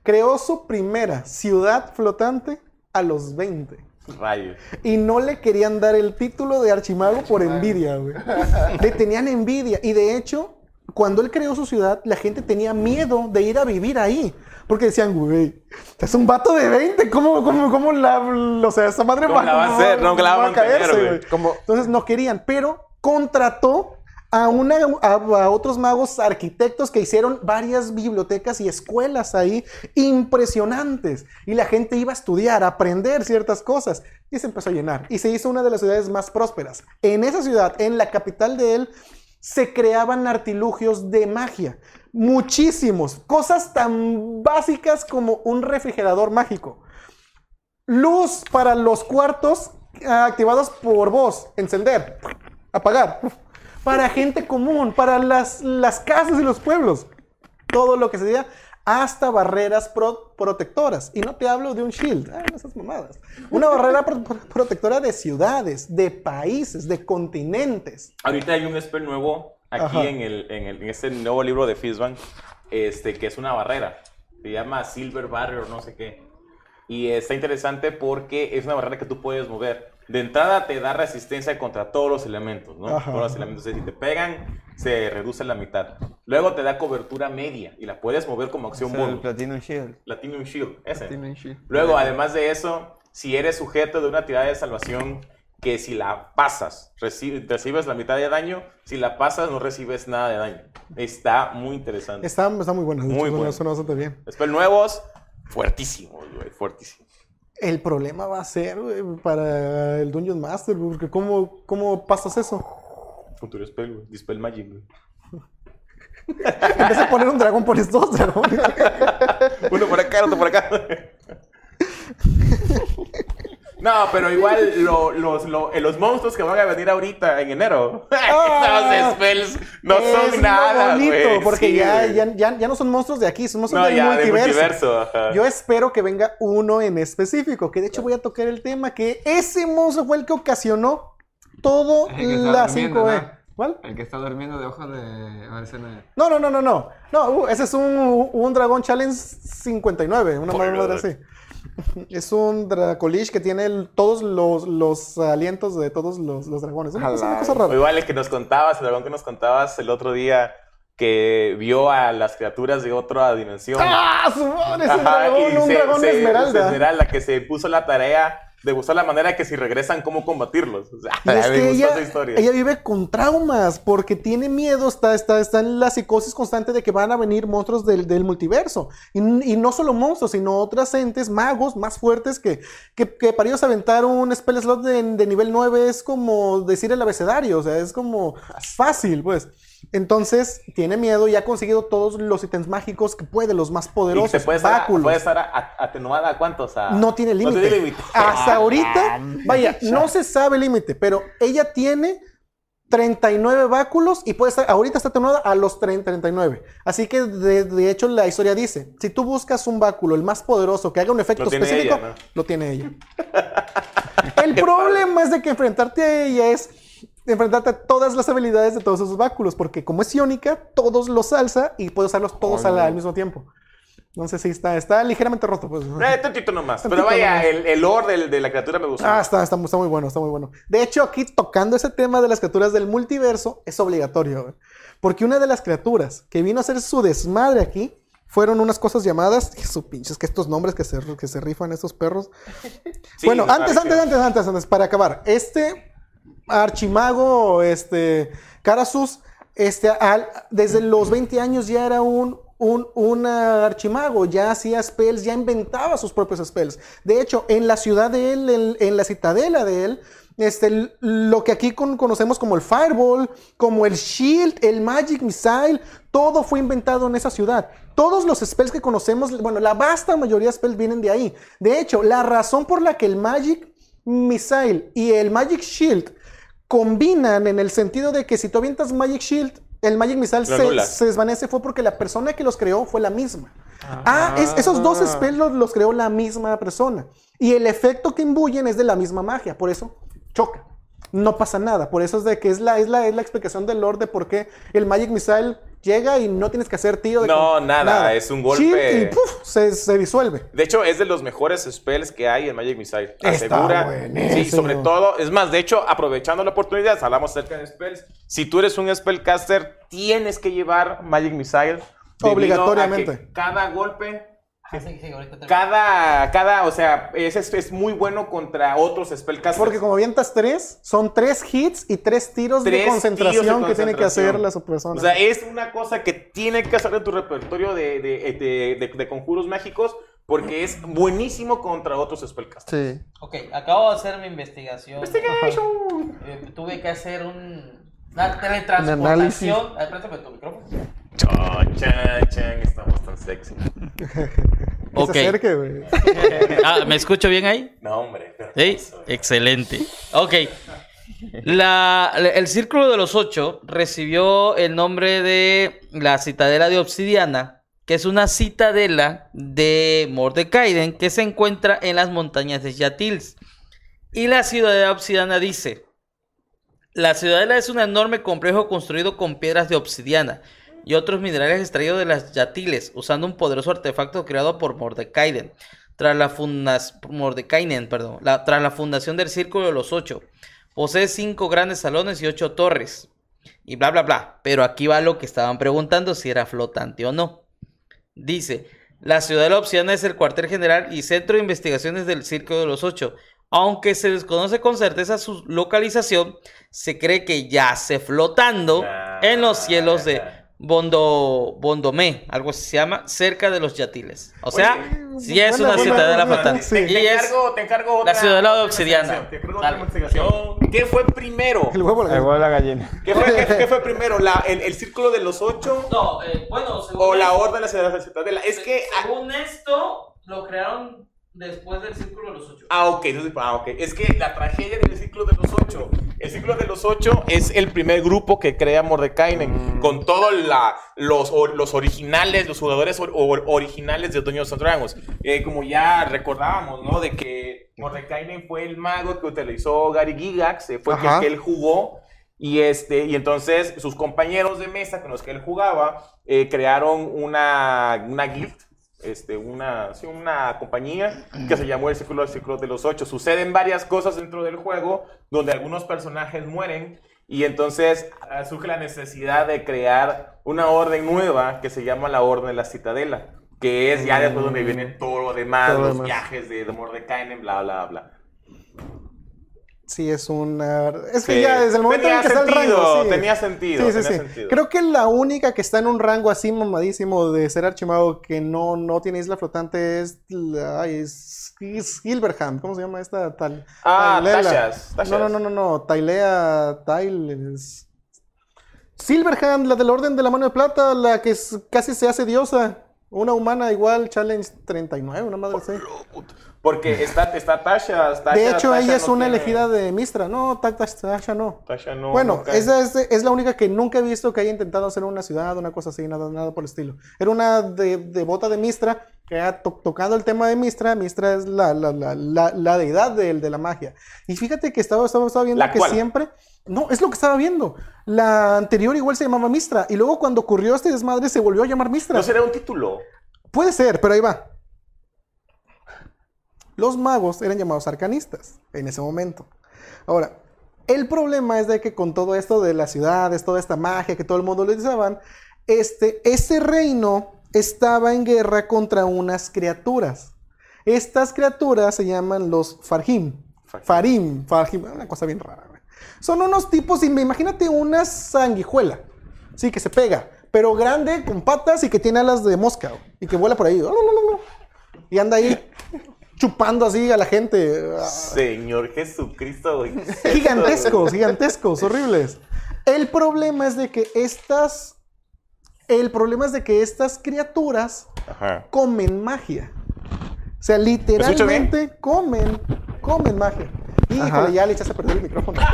Creó su primera ciudad flotante a los 20. Rayos. Y no le querían dar el título de archimago por envidia, güey. Le tenían envidia. Y de hecho, cuando él creó su ciudad, la gente tenía miedo de ir a vivir ahí. Porque decían, güey, es un vato de 20. ¿Cómo, cómo, cómo la. O sea, esa madre ¿Cómo la va a hacer? No, la va a mantener, güey. Entonces no querían, pero contrató a, una, a, a otros magos arquitectos que hicieron varias bibliotecas y escuelas ahí impresionantes. Y la gente iba a estudiar, a aprender ciertas cosas. Y se empezó a llenar. Y se hizo una de las ciudades más prósperas. En esa ciudad, en la capital de él, se creaban artilugios de magia. Muchísimos. Cosas tan básicas como un refrigerador mágico. Luz para los cuartos ah, activados por voz. Encender. Apagar. Para gente común. Para las, las casas y los pueblos. Todo lo que se diga. Hasta barreras pro- protectoras. Y no te hablo de un shield. Ah, no esas mamadas. Una barrera pro- pro- protectora de ciudades, de países, de continentes. Ahorita hay un spell nuevo aquí en, el, en, el- en este nuevo libro de Fizban, este, que es una barrera. Se llama Silver Barrier, no sé qué. Y está interesante porque es una barrera que tú puedes mover. De entrada te da resistencia contra todos los elementos, ¿no? Ajá. Todos los elementos. Si te pegan, se reduce la mitad. Luego te da cobertura media y la puedes mover como acción bonus. Platinum Shield. Platinum Shield, ese. Platinum Shield. Luego, además de eso, si eres sujeto de una tirada de salvación que si la pasas, reci- recibes la mitad de daño, si la pasas no recibes nada de daño. Está muy interesante. Está, está muy bueno. de Muy hecho, suena- bueno. suena bastante bien. Spell nuevos, fuertísimos, güey, fuertísimos. El problema va a ser güey, para el Dungeon Master, porque ¿cómo, ¿cómo pasas eso? Futuro spell, güey. Dispel Magic, güey. En vez de poner un dragón, pones dos dragones. <laughs> Uno por acá, otro por acá. No, pero igual lo- los, lo- eh, los monstruos que van a venir ahorita en enero. <laughs> Ah, Esos spells no Es son nada, bonito, güey. porque Sí, ya, ya, ya, ya no son monstruos de aquí, son monstruos No, del ya, de multiverso. multiverso. ajá. Yo espero que venga uno en específico, que de hecho voy a tocar el tema, que ese monstruo fue el que ocasionó todo El que está la durmiendo, 5E. ¿no? ¿Cuál? El que está durmiendo de ojos de. No es. No, no, no, no, no. Uh, ese es un, un Dragon Challenge 59, una madre madre así. <laughs> Es un Dracolish que tiene el- todos los, los alientos de todos los, los dragones. Una cosa, una cosa rara. igual el que nos contabas, el dragón que nos contabas el otro día, que vio a las criaturas de otra dimensión. ¡Ah! su madre! Ese dragón, un se- dragón se- de esmeralda. esmeralda, que se puso la tarea de buscar la manera que si regresan, cómo combatirlos. O sea, es <laughs> que ella, esa historia. ella vive con traumas porque tiene miedo, está, está, está en la psicosis constante de que van a venir monstruos del, del multiverso. Y, y no solo monstruos, sino otras entes, magos más fuertes que, que, que para ellos aventar un spell slot de, de nivel 9 es como decir el abecedario, o sea, es como fácil, pues. Entonces, tiene miedo y ha conseguido todos los ítems mágicos que puede, los más Y poderosos, se puede estar, puede estar a- a- atenuada a cuántos? A- No tiene límite. Hasta Ah, ahorita, vaya, no se sabe límite, pero ella tiene 39 báculos y puede estar, ahorita está atenuada a los 30, 39. Así que de, de hecho la historia dice, si tú buscas un báculo, el más poderoso, que haga un efecto Lo específico, ella, ¿no? lo tiene ella. <laughs> el problema es de que enfrentarte a ella es enfrentarte a todas las habilidades de todos esos báculos, porque como es iónica, todos los alza y puede usarlos todos al, al mismo tiempo. Entonces sí, está, está ligeramente roto. Pues. Eh, tantito nomás. Pero vaya, nomás. el, el lore de la criatura me gustó. Ah, está, está, está muy bueno, está muy bueno. De hecho, aquí tocando ese tema de las criaturas del multiverso, es obligatorio. Porque una de las criaturas que vino a hacer su desmadre aquí fueron unas cosas llamadas, su pinches, que estos nombres que se, que se rifan estos perros. <laughs> Sí, bueno, antes, antes, antes, antes, antes, para acabar. Este archimago, este, Carasus, este, desde los 20 años ya era un, un, un archimago, ya hacía spells, ya inventaba sus propios spells. De hecho, en la ciudad de él, en, la citadela de él, este, lo que aquí con- conocemos como el Fireball, como el Shield, el Magic Missile, todo fue inventado en esa ciudad. Todos los spells que conocemos, bueno, la vasta mayoría de spells vienen de ahí. De hecho, la razón por la que el Magic Missile y el Magic Shield combinan en el sentido de que si tú avientas Magic Shield, el Magic Missile se, desvanece fue porque la persona que los creó fue la misma. Ah, es- esos dos spells los, los creó la misma persona. Y el efecto que imbuyen es de la misma magia, por eso choca. No pasa nada, por eso es de que es la, es la, es la explicación del lore de por qué el Magic Missile llega y no tienes que hacer tío. de No, nada, es un golpe. Y se, se disuelve. De hecho, es de los mejores spells que hay en Magic Missile. Está Asegura. buenísimo. Sí, sobre todo. Es más, de hecho, aprovechando la oportunidad, hablamos acerca de spells. Si tú eres un spellcaster, tienes que llevar Magic Missile. debido a que Obligatoriamente. cada golpe Sí, sí, Cada, cada, o sea, es, es, es muy bueno contra otros spellcasters. Porque como avientas tres, son tres hits y tres tiros Tres de concentración tiros de que tiene que hacer la persona. O sea, es una cosa que tiene que hacer en tu repertorio de, de, de, de- de conjuros mágicos porque es buenísimo contra otros spellcasters. Sí. Ok, acabo de hacer mi investigación. Eh, tuve que hacer un, una teletransportación. Tu micrófono. Chan, chan, chan, estamos tan sexy. <laughs> ok. se acerque, güey. Ah, ¿Me escucho bien ahí? No, hombre. pero Sí, excelente. Ok. La- la- el Círculo de los Ocho recibió el nombre de la Citadela de Obsidiana, que es una citadela de Mordekaiden que se encuentra en las montañas de Yatils. Y la Ciudadela Obsidiana dice: La ciudadela es un enorme complejo construido con piedras de obsidiana y otros minerales extraídos de las Yatiles, usando un poderoso artefacto creado por Mordekaiden. Tras la, Mordekainen, perdón, tras la fundación del Círculo de los Ocho, posee cinco grandes salones y ocho torres. Y bla, bla, bla. Pero aquí va lo que estaban preguntando si era flotante o no. Dice, la ciudad de la Obsidiana es el cuartel general y centro de investigaciones del Círculo de los Ocho. Aunque se desconoce con certeza su localización, se cree que yace flotando en los cielos de Bondo, Bondomé, algo así se llama, cerca de los Yatiles. O sea, sí es buena, una buena, ciudadela flotante. sí. Te, Y te es encargo, te encargo la ciudadela de obsidiana. te encargo otra. ¿Qué fue primero? El huevo, de la gallina. ¿Qué fue, qué- qué fue primero? La, el, ¿El círculo de los ocho No, eh, bueno, según o la orden de la ciudad- citadela? Es que... Según esto, lo crearon después del Círculo de los Ocho. Ah, ok, entonces, ah, ok. Es que la tragedia del ciclo de los ocho. El ciclo de los ocho es el primer grupo que crea Mordekainen. Con todos los, or- los originales, los jugadores or- or- originales de Dungeons and Dragons. Eh, como ya recordábamos, ¿no? De que Mordekainen fue el mago que utilizó Gary Gigax. eh, fue el Ajá. que él jugó. Y, este, y entonces sus compañeros de mesa con los que él jugaba eh, crearon una, una guild, este, una, sí, una compañía que se llamó el Círculo del Círculo de los Ocho. Suceden varias cosas dentro del juego donde algunos personajes mueren y entonces ah, surge la necesidad de crear una orden nueva que se llama la Orden de la Citadela. Que es ya después donde viene todo lo demás, Todo los demás. viajes de, de Mordekainen, bla, bla, bla. Sí, es una. Es que Sí. ya desde el momento Tenía en que está el sentido, rango. Sí. tenía sentido, Sí, sí, tenía sí. sentido. Creo que la única que está en un rango así mamadísimo de ser archimado que no, no tiene isla flotante es. la- ay, es, es Hilberham. ¿Cómo se llama esta tal? Ah. Tashas, Tashas. No, no, no, no, no. Tailea. Tail. es- Silverhand, la del Orden de la Mano de Plata, la que es- casi se hace diosa. Una humana igual, Challenge 39, una madre así. Porque <laughs> está, está Tasha. Tasha- De hecho, Tasha ella es no una tiene- elegida de Mistra. No, Ta- Ta- Tasha no. Tasha no. Bueno, nunca- esa es, es la única que nunca he visto que haya intentado hacer una ciudad, una cosa así, nada, nada por el estilo. Era una de- devota de Mistra, que ha to- tocado el tema de Mistra. Mistra es la, la, la, la, la deidad del- de, la magia. Y fíjate que estaba, estaba, estaba viendo ¿La que cual? siempre... No, es lo que estaba viendo. La anterior igual se llamaba Mistra. Y luego cuando ocurrió este desmadre se volvió a llamar Mistra. ¿No será un título? Puede ser, pero ahí va. Los magos eran llamados arcanistas en ese momento. Ahora, el problema es de que con todo esto de las ciudades, toda esta magia que todo el mundo le utilizaban, este, ese reino estaba en guerra contra unas criaturas. Estas criaturas se llaman los Farhim. Farim, Farhim, una cosa bien rara. güey. Son unos tipos, imagínate una sanguijuela, sí, que se pega, pero grande, con patas y que tiene alas de mosca, güey, y que vuela por ahí. Y anda ahí chupando así a la gente. Señor Jesucristo, güey. Gigantescos, <laughs> gigantescos, horribles. El problema es de que estas. El problema es de que estas criaturas Ajá. comen magia. O sea, literalmente comen, comen magia. Híjole, Ajá. ya le echaste a perder el micrófono. <laughs>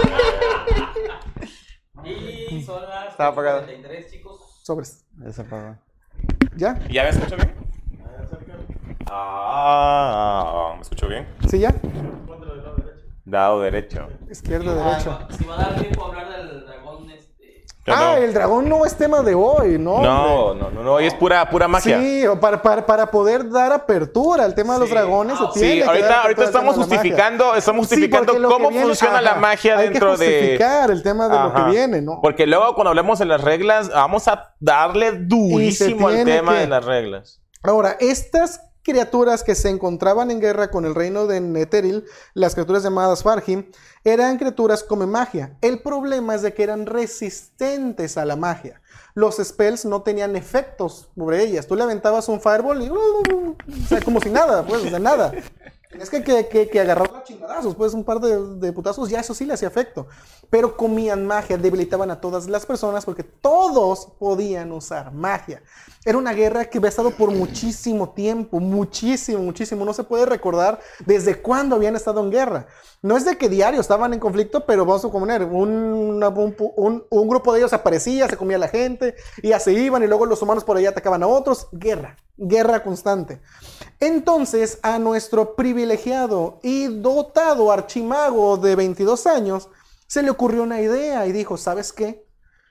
Y son las Está apagado. 43, chicos. Sobres. Ya se apagó. ¿Ya? ¿Ya me escucho bien? Ah, ¿me escucho bien? ¿Sí ya? Dado derecho. Izquierda, derecha. va- Si va a dar tiempo a hablar del dragón, este. Ah, no. el dragón no es tema de hoy, ¿no? No, no, no, no, y es pura, pura magia. Sí, para, para, para poder dar apertura al tema de los dragones se Ah, tiene Sí, que ahorita, ahorita estamos justificando, estamos justificando que cómo viene- funciona la magia hay dentro que de. justificar el tema de lo que viene, ¿no? Porque luego cuando hablemos de las reglas, vamos a darle durísimo al tema que- de las reglas. Ahora, estas criaturas que se encontraban en guerra con el reino de Netheril, las criaturas llamadas Farhim, eran criaturas come magia. El problema es de que eran resistentes a la magia. Los spells no tenían efectos sobre ellas. Tú le aventabas un fireball y... o sea, como si nada, pues, de nada. Tienes que, que, que, que agarrar a chingadazos, pues un par de, de putazos, ya eso sí le hacía efecto. Pero comían magia, debilitaban a todas las personas porque todos podían usar magia. Era una guerra que había estado por muchísimo tiempo, muchísimo, muchísimo. No se puede recordar desde cuándo habían estado en guerra. No es de que diario estaban en conflicto, pero vamos a suponer, un, un, grupo de ellos aparecía, se comía la gente, y ya se iban, y luego los humanos por allá atacaban a otros. Guerra, guerra constante. Entonces, a nuestro privilegiado y dotado archimago de 22 años, se le ocurrió una idea y dijo, ¿sabes qué?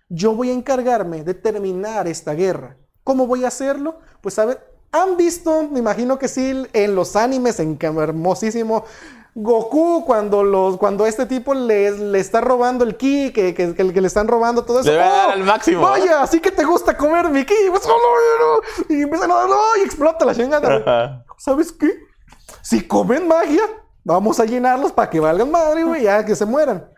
Yo voy a encargarme de terminar esta guerra. ¿Cómo voy a hacerlo? Pues a ver, ¿han visto? Me imagino que sí, en los animes, en hermosísimo Goku, cuando, los, cuando este tipo le, le está robando el ki, que, que, que le están robando todo eso. Le va a dar ¡Oh! al máximo. Vaya, así que te gusta comer mi ki. Pues, no, no, no. Y empiezan a darlo y explota la chingada. Ajá. ¿Sabes qué? Si comen magia, vamos a llenarlos para que valgan madre, güey, ya que se mueran.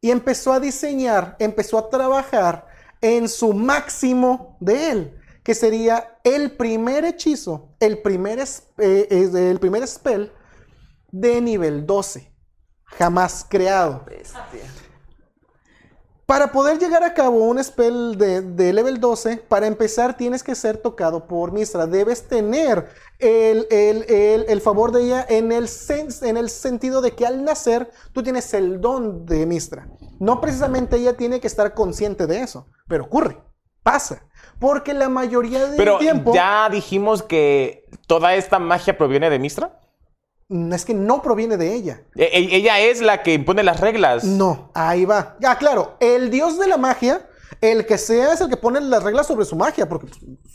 Y empezó a diseñar, empezó a trabajar en su máximo de él, que sería el primer hechizo, el primer, eh, el primer spell de nivel 12, jamás creado. Para poder llegar a cabo un spell de, de level 12, para empezar tienes que ser tocado por Mistra. Debes tener el, el- el- el favor de ella en el, sen- en el sentido de que al nacer tú tienes el don de Mistra. No precisamente ella tiene que estar consciente de eso, pero ocurre, pasa. Porque la mayoría del Pero tiempo... ya dijimos que toda esta magia proviene de Mistra. mm, Es que no proviene de ella. E- e- ella es la que impone las reglas. No, ahí va. Ya, claro, el dios de la magia, el que sea, es el que pone las reglas sobre su magia, porque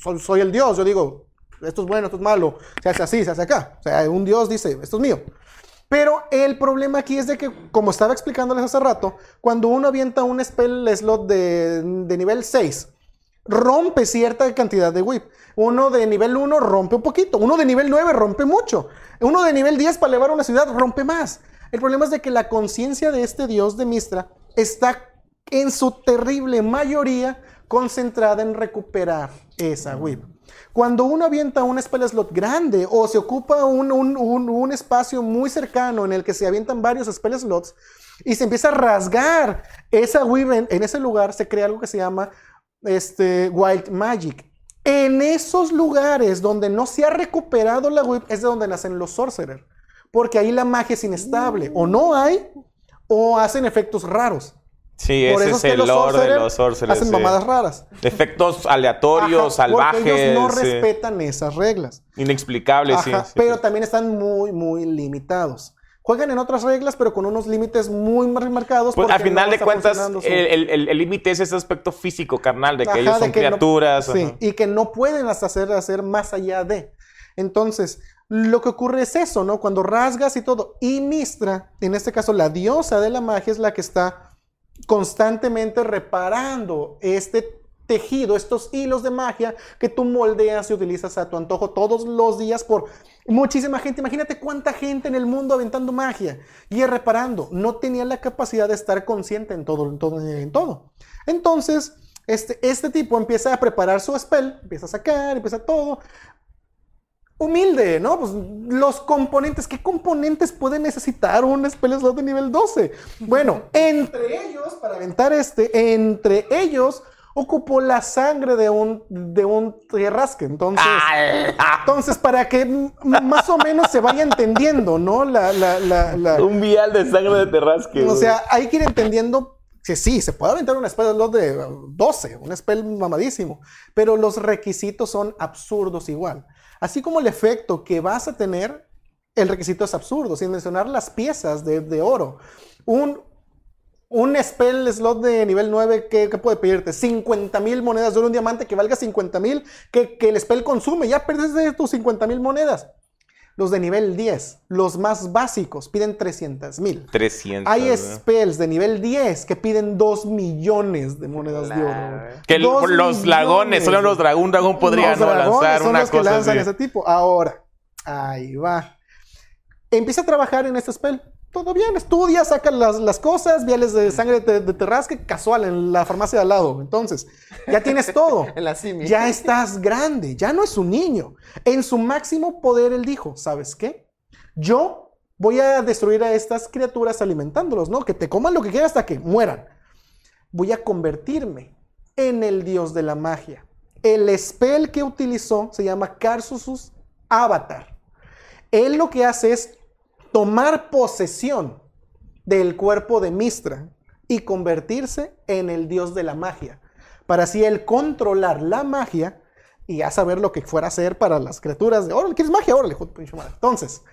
soy, soy el dios. Yo digo, esto es bueno, esto es malo, se hace así, se hace acá. O sea, un dios dice, esto es mío. Pero el problema aquí es de que, como estaba explicándoles hace rato, cuando uno avienta un spell slot de, de nivel 6, rompe cierta cantidad de whip. Uno de nivel 1 rompe un poquito. Uno de nivel 9 rompe mucho. Uno de nivel 10 para elevar una ciudad rompe más. El problema es de que la conciencia de este dios de Mistra está en su terrible mayoría concentrada en recuperar esa whip. Cuando uno avienta un spell slot grande o se ocupa un, un- un- un espacio muy cercano en el que se avientan varios spell slots y se empieza a rasgar esa en, en ese lugar, se crea algo que se llama este, Wild Magic. En esos lugares donde no se ha recuperado la whip es de donde nacen los sorcerer. Porque ahí la magia es inestable. O no hay, o hacen efectos raros. Sí, Por ese eso es que el lore de los sorcerers. Hacen sí. mamadas raras. Efectos aleatorios, Ajá, salvajes. Porque ellos no sí. respetan esas reglas. Inexplicables, sí, pero también están muy, muy limitados. Juegan en otras reglas, pero con unos límites muy marcados. Pues al final no de cuentas, el límite es ese aspecto físico, carnal, de que Ajá, ellos son que no- criaturas. sí, y que no pueden hasta hacer, hacer más allá de. Entonces, lo que ocurre es eso, ¿no? Cuando rasgas y todo. Y Mistra, en este caso la diosa de la magia, es la que está constantemente reparando este tejido, estos hilos de magia que tú moldeas y utilizas a tu antojo todos los días por muchísima gente. Imagínate cuánta gente en el mundo aventando magia y reparando. No tenía la capacidad de estar consciente en todo, en todo. En todo. Entonces, este, este tipo empieza a preparar su spell, empieza a sacar, empieza todo. Humilde, ¿no? Pues los componentes, ¿qué componentes puede necesitar un spell slot de nivel 12? Bueno, <laughs> entre ellos, para aventar este, entre ellos ocupó la sangre de un, de un rasque. Entonces, entonces, para que más o menos se vaya entendiendo, ¿no? La, la, la, la- Un vial de sangre de terrasque. o sea, hay que ir entendiendo que sí, se puede aventar un spell slot de uh, 12, un spell mamadísimo, pero los requisitos son absurdos igual. Así como el efecto que vas a tener, el requisito es absurdo, sin mencionar las piezas de, de oro. Un, un spell slot de nivel 9, ¿qué, puede pedirte? 50 mil monedas de un diamante que valga 50 mil, que, que el spell consume, ya perdiste tus 50 mil monedas. Los de nivel 10, los más básicos, piden 300 mil. 300. Hay spells de nivel 10 que piden 2 millones de monedas de oro. Que el- los dragones, millones. solo los dragón, un dragón podría Los no lanzar son una los que cosa lanzan así. ese tipo. Ahora, ahí va. Empieza a trabajar en este spell. Todo bien, estudia, saca las, las cosas, viales de sangre de, de terrasque, casual, en la farmacia de al lado. Entonces, ya tienes todo. <laughs> En la simi. Ya estás grande, ya no es un niño. En su máximo poder, él dijo, ¿sabes qué? Yo voy a destruir a estas criaturas alimentándolos, ¿no? Que te coman lo que quieran hasta que mueran. Voy a convertirme en el dios de la magia. El spell que utilizó se llama Carsusus Avatar. Él lo que hace es tomar posesión del cuerpo de Mistra y convertirse en el dios de la magia. Para así él controlar la magia y ya saber lo que fuera a hacer para las criaturas de, órale, ¿quieres magia? Órale, hijo de pinche madre". Entonces,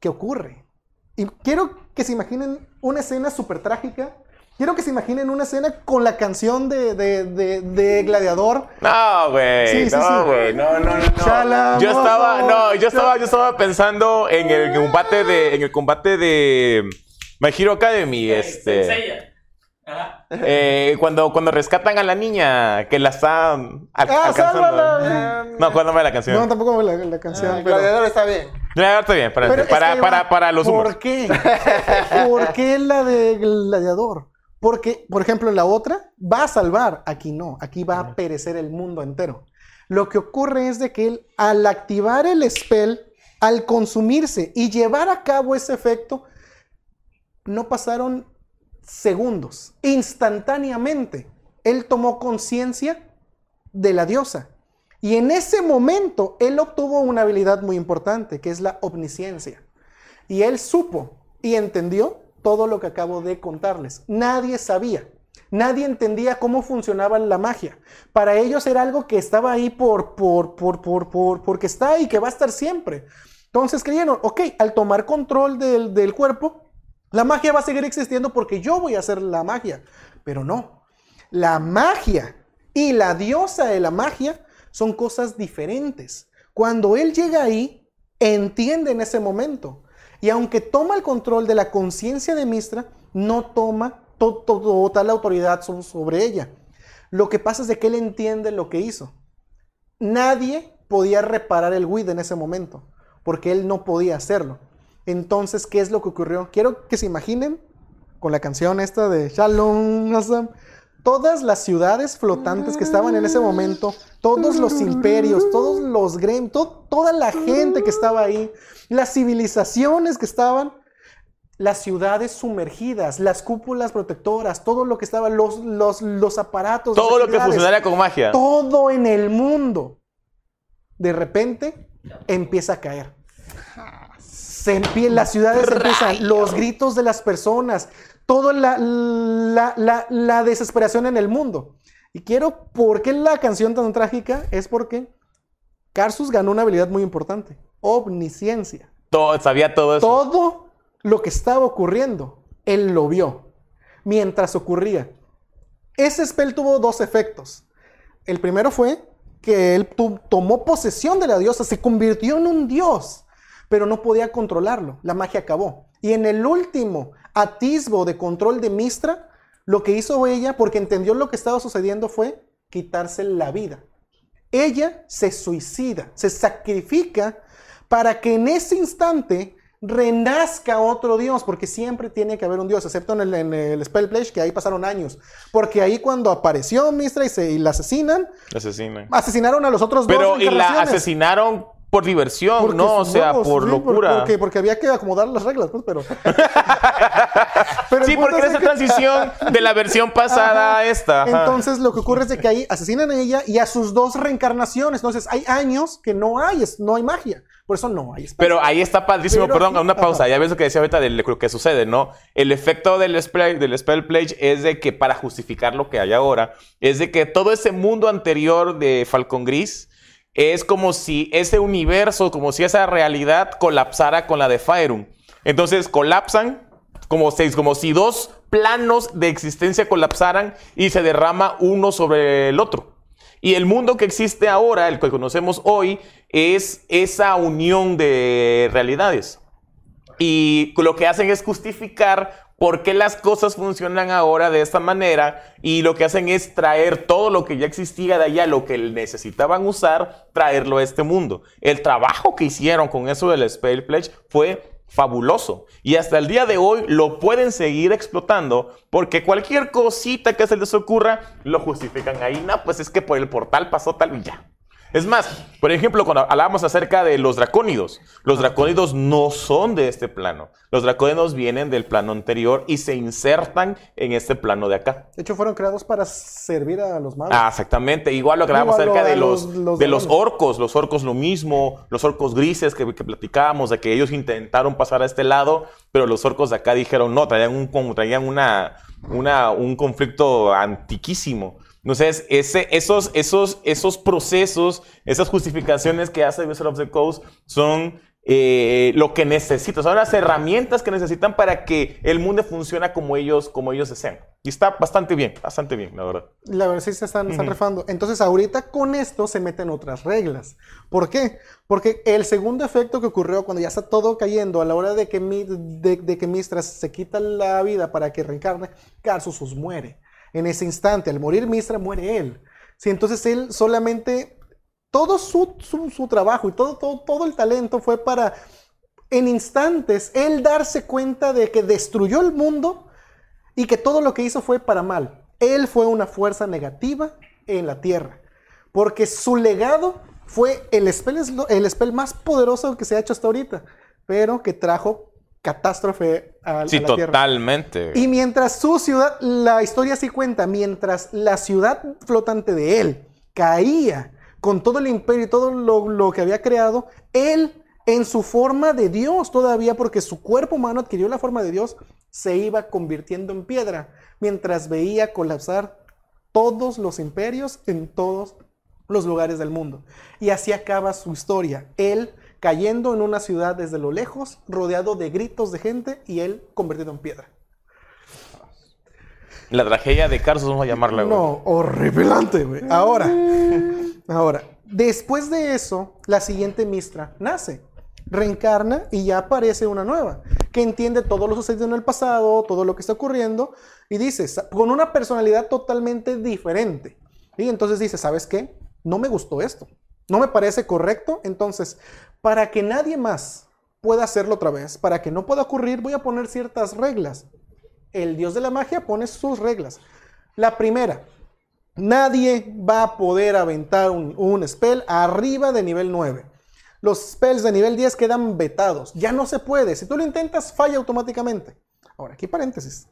¿qué ocurre? Y quiero que se imaginen una escena súper trágica. Quiero que se imaginen una escena con la canción de, de- de- de Gladiador. No, güey. Sí, sí, no, sí. güey. No, no, no. Yo estaba, no, yo estaba, yo estaba pensando en el combate de, en el combate de My Hero Academy, este. Eh, cuando, cuando rescatan a la niña que la está al- Ah, alcanzando. sálvala. No, acuérdame la canción. No, tampoco la, la canción. El pero- gladiador está bien. Ya, está bien, para, Pero es para, que para, va, para los humos. ¿Por qué? <laughs> ¿Por qué la de gladiador? Porque, por ejemplo, en la otra va a salvar, aquí no, aquí va a perecer el mundo entero. Lo que ocurre es de que él, al activar el spell, al consumirse y llevar a cabo ese efecto, no pasaron segundos, instantáneamente, él tomó conciencia de la diosa. Y en ese momento, él obtuvo una habilidad muy importante, que es la omnisciencia. Y él supo y entendió todo lo que acabo de contarles. Nadie sabía. Nadie entendía cómo funcionaba la magia. Para ellos era algo que estaba ahí por, por, por, por, por, porque está ahí, que va a estar siempre. Entonces creyeron, ok, al tomar control del, del cuerpo, la magia va a seguir existiendo porque yo voy a hacer la magia. Pero no. La magia y la diosa de la magia son cosas diferentes. Cuando él llega ahí, entiende en ese momento. Y aunque toma el control de la conciencia de Mistra, no toma to- to- total autoridad so- sobre ella. Lo que pasa es de que él entiende lo que hizo. Nadie podía reparar el Wid en ese momento, porque él no podía hacerlo. Entonces, ¿qué es lo que ocurrió? Quiero que se imaginen con la canción esta de Shalom Azam, todas las ciudades flotantes que estaban en ese momento, todos los imperios, todos los gremios, to- toda la gente que estaba ahí, las civilizaciones que estaban, las ciudades sumergidas, las cúpulas protectoras, todo lo que estaba, los, los, los aparatos. Todo lo que funcionaría con magia. todo en el mundo, de repente empieza a caer. Se empie- las ciudades empiezan, los gritos de las personas, toda la, la, la- la desesperación en el mundo. Y quiero, ¿por qué la canción tan trágica? Es porque Carsus ganó una habilidad muy importante, omnisciencia. Todo, sabía todo eso. Todo lo que estaba ocurriendo, él lo vio mientras ocurría. Ese spell tuvo dos efectos. El primero fue que él tomó posesión de la diosa, se convirtió en un dios, pero no podía controlarlo. La magia acabó. Y en el último atisbo de control de Mistra, lo que hizo ella, porque entendió lo que estaba sucediendo, fue quitarse la vida. Ella se suicida, se sacrifica para que en ese instante renazca otro dios, porque siempre tiene que haber un dios, excepto en el, en el Spell Pledge, que ahí pasaron años. Porque ahí cuando apareció Mistra y, se, y la asesinan, Asesinan. asesinaron a los otros Pero, dos. y la asesinaron por diversión, Porque ¿no? O sea, por sí, locura. Porque, porque había que acomodar las reglas, pues, pero. <laughs> Sí, porque era esa que- transición de la versión pasada Ajá. a esta. ajá. Entonces lo que ocurre es de que ahí asesinan a ella y a sus dos reencarnaciones. Entonces hay años que no hay, no hay magia. Por eso no hay espacio. Pero ahí está padrísimo, Pero perdón, aquí- una pausa. ajá. Ya ves lo que decía ahorita de lo que sucede, ¿no? El efecto del spell, del spell pledge es de que, para justificar lo que hay ahora, es de que todo ese mundo anterior de Falcon Gris es como si ese universo, como si esa realidad colapsara con la de Faerun. Entonces colapsan como, seis, como si dos planos de existencia colapsaran y se derrama uno sobre el otro. Y el mundo que existe ahora, el que conocemos hoy, es esa unión de realidades. Y lo que hacen es justificar por qué las cosas funcionan ahora de esta manera y lo que hacen es traer todo lo que ya existía de allá, lo que necesitaban usar, traerlo a este mundo. El trabajo que hicieron con eso del Spell Pledge fue fabuloso. Y hasta el día de hoy lo pueden seguir explotando porque cualquier cosita que se les ocurra lo justifican ahí. No, pues es que por el portal pasó tal y ya. Es más, por ejemplo, cuando hablábamos acerca de los dracónidos, los dracónidos no son de este plano. Los dracónidos vienen del plano anterior y se insertan en este plano de acá. De hecho, fueron creados para servir a los malos. Ah, exactamente. Igual lo que hablábamos acerca de los, los- los de los demonios. orcos. Los orcos lo mismo. Los orcos grises que, que platicábamos, de que ellos intentaron pasar a este lado, pero los orcos de acá dijeron no, traían un, traían una, una, un conflicto antiquísimo. Entonces, ese, esos, esos, esos procesos, esas justificaciones que hace Wizard of the Coast son eh, lo que necesitan, son las herramientas que necesitan para que el mundo funcione como ellos, como ellos desean. Y está bastante bien, bastante bien, la verdad. La verdad sí se están, están refando. Entonces ahorita con esto se meten otras reglas. ¿Por qué? Porque el segundo efecto que ocurrió cuando ya está todo cayendo a la hora de que, Mi- de, de que Mistras se quita la vida para que reencarne, Carsusus muere. En ese instante, al morir Mistra, muere él. Sí, entonces él solamente, todo su, su- su trabajo y todo, todo, todo el talento fue para, en instantes, él darse cuenta de que destruyó el mundo y que todo lo que hizo fue para mal. Él fue una fuerza negativa en la tierra, porque su legado fue el spell, el spell más poderoso que se ha hecho hasta ahorita, pero que trajo catástrofe a, a Sí, tierra. totalmente. Y mientras su ciudad, la historia sí cuenta, mientras la ciudad flotante de él caía con todo el imperio y todo lo, lo que había creado, él en su forma de Dios todavía, porque su cuerpo humano adquirió la forma de Dios, se iba convirtiendo en piedra, mientras veía colapsar todos los imperios en todos los lugares del mundo. Y así acaba su historia. Él cayendo en una ciudad desde lo lejos, rodeado de gritos de gente y él convertido en piedra. La tragedia de Carlos, vamos a llamarla, güey. No, horripilante, güey. Ahora, ahora, después de eso, la siguiente Mistra nace, reencarna y ya aparece una nueva, que entiende todo lo sucedido en el pasado, todo lo que está ocurriendo, y dice, con una personalidad totalmente diferente. Y entonces dice, ¿sabes qué? No me gustó esto. No me parece correcto. Entonces, para que nadie más pueda hacerlo otra vez, para que no pueda ocurrir, voy a poner ciertas reglas. El dios de la magia pone sus reglas. La primera, nadie va a poder aventar un, spell arriba de nivel 9. Los spells de nivel 10 quedan vetados. Ya no se puede. Si tú lo intentas, falla automáticamente. Ahora, aquí paréntesis.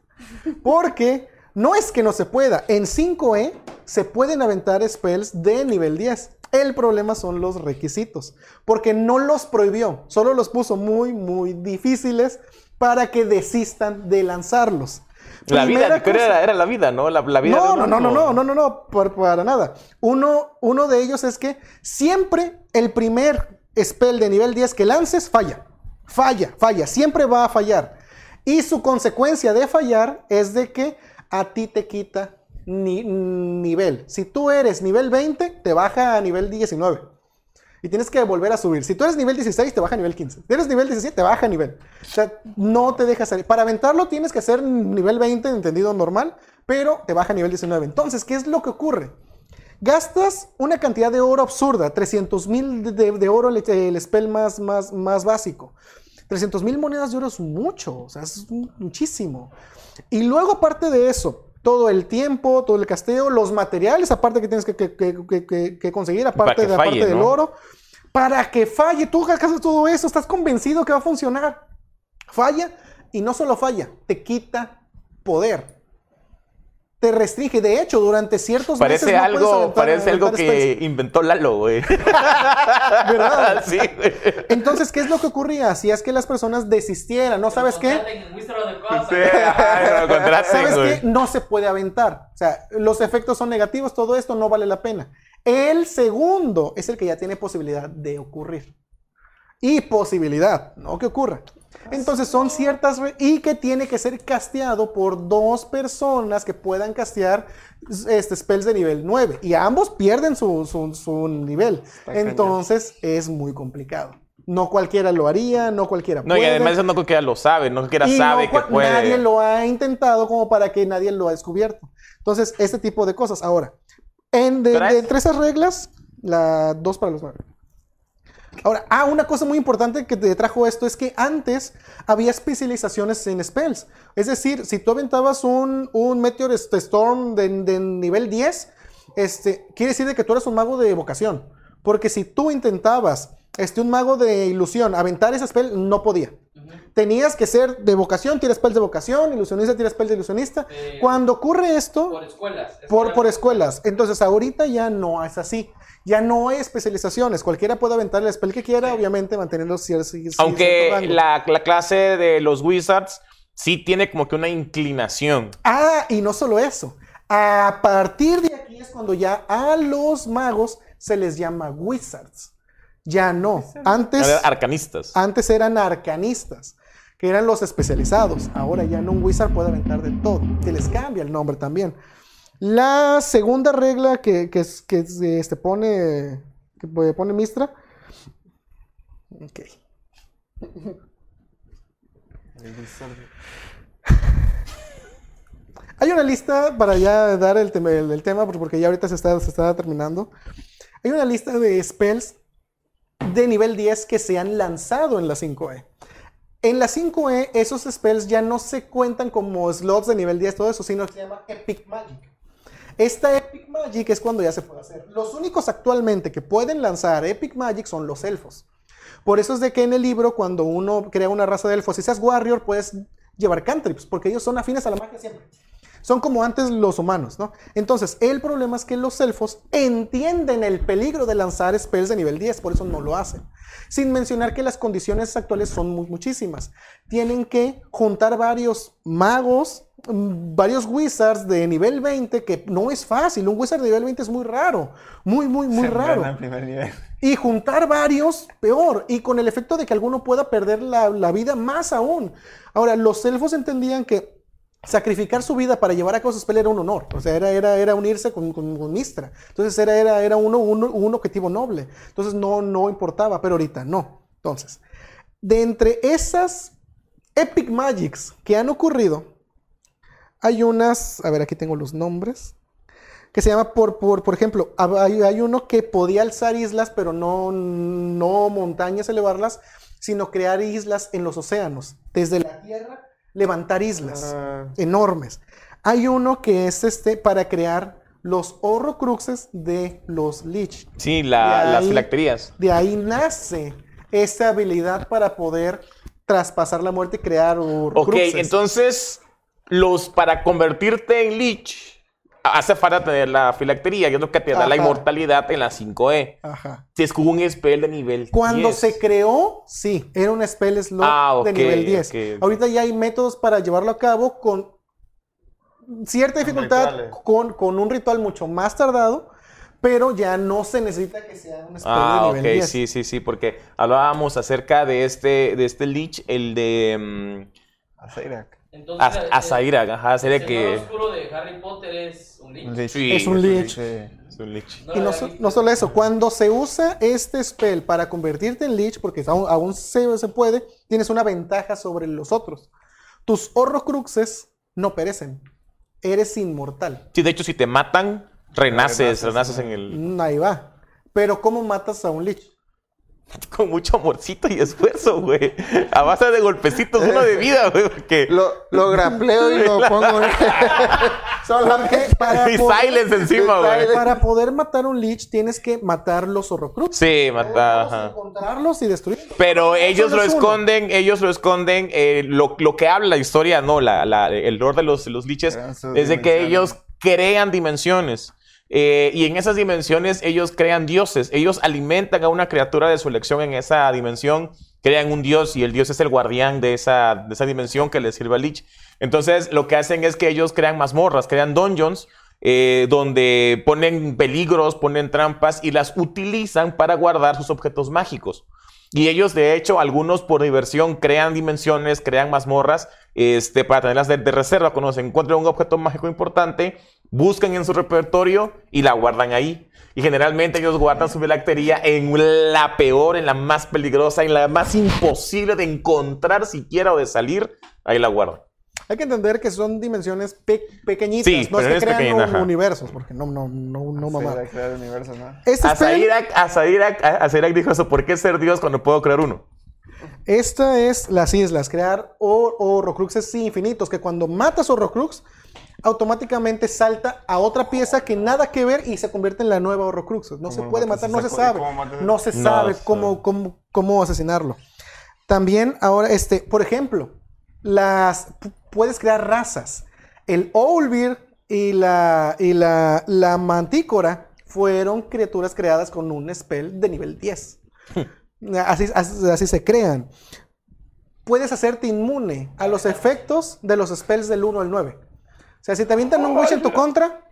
Porque no es que no se pueda. En 5E se pueden aventar spells de nivel 10. El problema son los requisitos. Porque no los prohibió. Solo los puso muy, muy difíciles para que desistan de lanzarlos. La vida, Primera creo cosa- era, era la vida, ¿no? La, la vida no, de no, no, no, no, no, no, no, por- para nada. Uno, uno de ellos es que siempre el primer spell de nivel 10 que lances falla. Falla, falla, siempre va a fallar. Y su consecuencia de fallar es de que a ti te quita ni- nivel. Si tú eres nivel 20, te baja a nivel 19. Y tienes que volver a subir. Si tú eres nivel 16, te baja a nivel 15. Si eres nivel 17, te baja a nivel. O sea, no te deja salir. Para aventarlo tienes que ser nivel 20, entendido normal, pero te baja a nivel 19. Entonces, ¿qué es lo que ocurre? Gastas una cantidad de oro absurda, 300 mil de oro el, el spell más, más, más básico. 300 mil monedas de oro es mucho, o sea, es muchísimo. Y luego, aparte de eso, todo el tiempo, todo el casteo, los materiales, aparte que tienes que, que- que- que- que- que conseguir, aparte, de, aparte del oro, para que falle. Tú haces todo eso, estás convencido que va a funcionar. Falla, y no solo falla, te quita poder. Te restringe. De hecho, durante ciertos Parece meses no algo, aventar- parece algo que inventó Lalo, güey. <laughs> ¿Verdad? <laughs> sí, güey. Entonces, ¿qué es lo que ocurría? Si es que las personas desistieran, ¿no sabes qué? ¿Sabes qué? No se puede aventar. O sea, los efectos son negativos, todo esto no vale la pena. El segundo es el que ya tiene posibilidad de ocurrir. Y posibilidad, no que ocurra. Entonces son ciertas y que tiene que ser casteado por dos personas que puedan castear este spells de nivel 9 y ambos pierden su, su- su nivel. Entonces es muy complicado. No cualquiera lo haría, no cualquiera No, y puede. además eso no cualquiera lo sabe, no cualquiera Y sabe no que puede. Nadie lo ha intentado como para que nadie lo ha descubierto. Entonces, este tipo de cosas. Ahora, en de, entre esas reglas, la dos para los nueve. Ahora, ah, una cosa muy importante que te trajo esto es que antes había especializaciones en spells. Es decir, si tú aventabas un, un Meteor Storm de, de nivel 10, este, quiere decir de que tú eras un mago de evocación. Porque si tú intentabas, este, un mago de ilusión, aventar ese spell, no podía. Tenías que ser de vocación, tira spells de vocación, ilusionista, tira spells de ilusionista. Eh, Cuando ocurre esto, Por escuelas. por, por escuelas. Entonces, ahorita ya no es así. Ya no hay especializaciones. Cualquiera puede aventar el spell que quiera, obviamente manteniendo cier- cier- cierto Aunque rango. la, la clase de los Wizards sí tiene como que una inclinación. Ah, y no solo eso. A partir de aquí es cuando ya a los magos se les llama wizards. Ya no. Antes, Arcanistas. antes eran arcanistas, que eran los especializados. Ahora ya no un wizard puede aventar de todo. Se les cambia el nombre también. La segunda regla que, que, es- que es, este, pone, que pone Mistra. Ok. <laughs> Hay una lista para ya dar el tema, porque ya ahorita se está, se está terminando. Hay una lista de spells de nivel 10 que se han lanzado en la 5E. En la 5E, esos spells ya no se cuentan como slots de nivel 10, todo eso, sino que se llama Epic Magic. Esta Epic Magic es cuando ya se puede hacer. Los únicos actualmente que pueden lanzar Epic Magic son los elfos. Por eso es de que en el libro, cuando uno crea una raza de elfos, si seas warrior, puedes llevar cantrips, porque ellos son afines a la magia siempre. Son como antes los humanos, ¿no? Entonces, el problema es que los elfos entienden el peligro de lanzar spells de nivel 10, por eso no lo hacen. Sin mencionar que las condiciones actuales son mu- muchísimas. Tienen que juntar varios magos, varios wizards de nivel 20, que no es fácil. Un wizard de nivel 20 es muy raro. Muy, muy, muy Se raro. muerden en primer nivel. Y juntar varios, peor. Y con el efecto de que alguno pueda perder la, la vida más aún. Ahora, los elfos entendían que sacrificar su vida para llevar a cabo su spell era un honor. O sea, era, era, era unirse con, con, con Mistra. Entonces era, era, era uno, uno- un objetivo noble. Entonces no, no importaba, pero ahorita no. Entonces, de entre esas Epic Magics que han ocurrido, hay unas, a ver, aquí tengo los nombres que se llama por, por, por ejemplo, hay, hay uno que podía alzar islas, pero no, no montañas elevarlas, sino crear islas en los océanos. Desde la tierra, levantar islas Ah. enormes. Hay uno que es este para crear los horrocruxes de los Lich. Sí, la- De las filacterías. De ahí nace esta habilidad para poder traspasar la muerte y crear Ok, horrocruxes. entonces, los para convertirte en Lich, hace falta tener la filactería, que es lo que te da la inmortalidad en la 5E. Ajá. Si es con un spell de nivel Cuando 10. se creó, sí, era un spell slot Ah, ok, de nivel 10. ok. Ahorita ya hay métodos para llevarlo a cabo con cierta dificultad, con, con un ritual mucho más tardado, pero ya no se necesita que sea un spell Ah, de ok, nivel 10. sí, sí, sí, porque hablábamos acerca de este, de este Lich, el de Azairak. Entonces, Az- el- Azairak, ajá, sería el que... señor oscuro de Harry Potter es un lich. Un lich. Sí, Es un lich. Sí. es un Lich. No Y no, so- solo eso, cuando se usa este spell para convertirte en Lich, porque aún, aún se, se puede, tienes una ventaja sobre los otros. Tus horrocruxes no perecen. Eres inmortal. Sí, de hecho, si te matan, renaces, Renaces, renaces en el... Ahí va. Pero ¿cómo matas a un Lich? <laughs> Con mucho amorcito y esfuerzo, güey. A base de golpecitos, uno de vida, güey, porque... Lo, lo grapleo y lo pongo. <laughs> Solamente Para Y poder- silence encima, güey. Para poder matar un Lich tienes que matar los horrocruxes. Sí, mata, ajá. Encontrarlos y destruirlos. Pero No ellos lo uno. esconden, ellos lo esconden. eh, lo, lo que habla la historia, no, la, la- el lore de los, los liches, es de que ellos crean dimensiones. Eh, y en esas dimensiones ellos crean dioses. Ellos alimentan a una criatura de su elección en esa dimensión, crean un dios y el dios es el guardián de esa, de esa dimensión que les sirve al lich. Entonces lo que hacen es que ellos crean mazmorras, crean dungeons. eh, donde ponen peligros, ponen trampas y las utilizan para guardar sus objetos mágicos. Y ellos, de hecho, algunos por diversión crean dimensiones, crean mazmorras este, para tenerlas de, de reserva. Cuando se encuentran un objeto mágico importante, buscan en su repertorio y la guardan ahí. Y generalmente ellos guardan su filactería en la peor, en la más peligrosa, en la más imposible de encontrar siquiera o de salir. Ahí la guardan. Hay que entender que son dimensiones pe- pequeñitas, Sí, no es pero que es crean pequeña, un- universos, porque no, no, no, no mamá. universos, ¿no? Este A spell- Sairak, a Sairak, a Sairak dijo eso, ¿por qué ser Dios cuando puedo crear uno? Esta es las islas, crear o- horrocruxes infinitos, que cuando matas horrocrux, automáticamente salta a otra pieza que nada que ver y se convierte en la nueva horrocrux. No se ¿Cómo puede matar, no se sabe. No se sabe cómo, cómo, cómo asesinarlo. También ahora, este, por ejemplo, las pu- puedes crear razas. El Owlbear y la, y la, la Mantícora fueron criaturas creadas con un spell de nivel 10. Así, así, así se crean. Puedes hacerte inmune a los efectos de los spells del 1 al 9. O sea, si te avientan un wish en tu contra,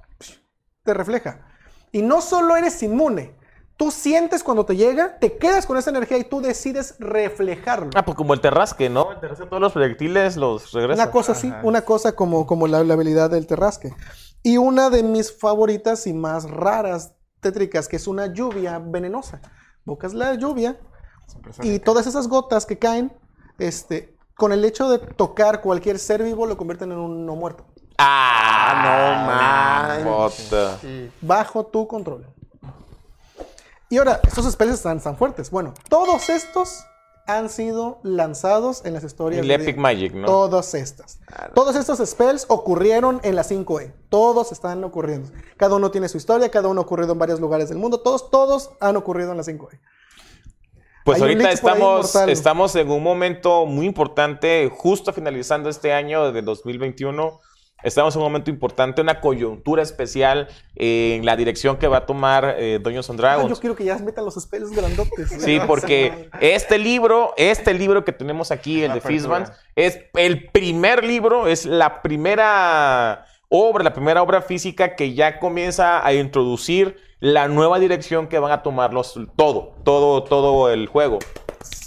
te refleja. Y no solo eres inmune, tú sientes cuando te llega, te quedas con esa energía y tú decides reflejarlo. Ah, pues como el terrasque, ¿no? El terrasque todos los proyectiles los regresa. Una cosa así, una cosa como, como la, la habilidad del terrasque. Y una de mis favoritas y más raras tétricas, que es una lluvia venenosa. Bocas la lluvia y todas esas gotas que caen, este, con el hecho de tocar cualquier ser vivo, lo convierten en un no muerto. Ah, no bota. Bajo tu control. Y ahora, estos spells están tan fuertes. Bueno, todos estos han sido lanzados en las historias El de Epic Magic, ¿no? Todas estas. Todos estos spells ocurrieron en la 5E. Todos están ocurriendo. Cada uno tiene su historia, cada uno ha ocurrido en varios lugares del mundo. Todos, todos han ocurrido en la 5E. Pues Hay ahorita estamos, estamos en un momento muy importante, justo finalizando este año de 2021. Estamos en un momento importante, una coyuntura especial en la dirección que va a tomar eh, Dungeons and Ah, Dragons. yo quiero que ya metan los spells grandotes. Sí, <laughs> porque este libro, este libro que tenemos aquí, el La de. Fistbands, es el primer libro, es la primera obra, la primera obra física que ya comienza a introducir la nueva dirección que van a tomar los, todo, todo, todo el juego.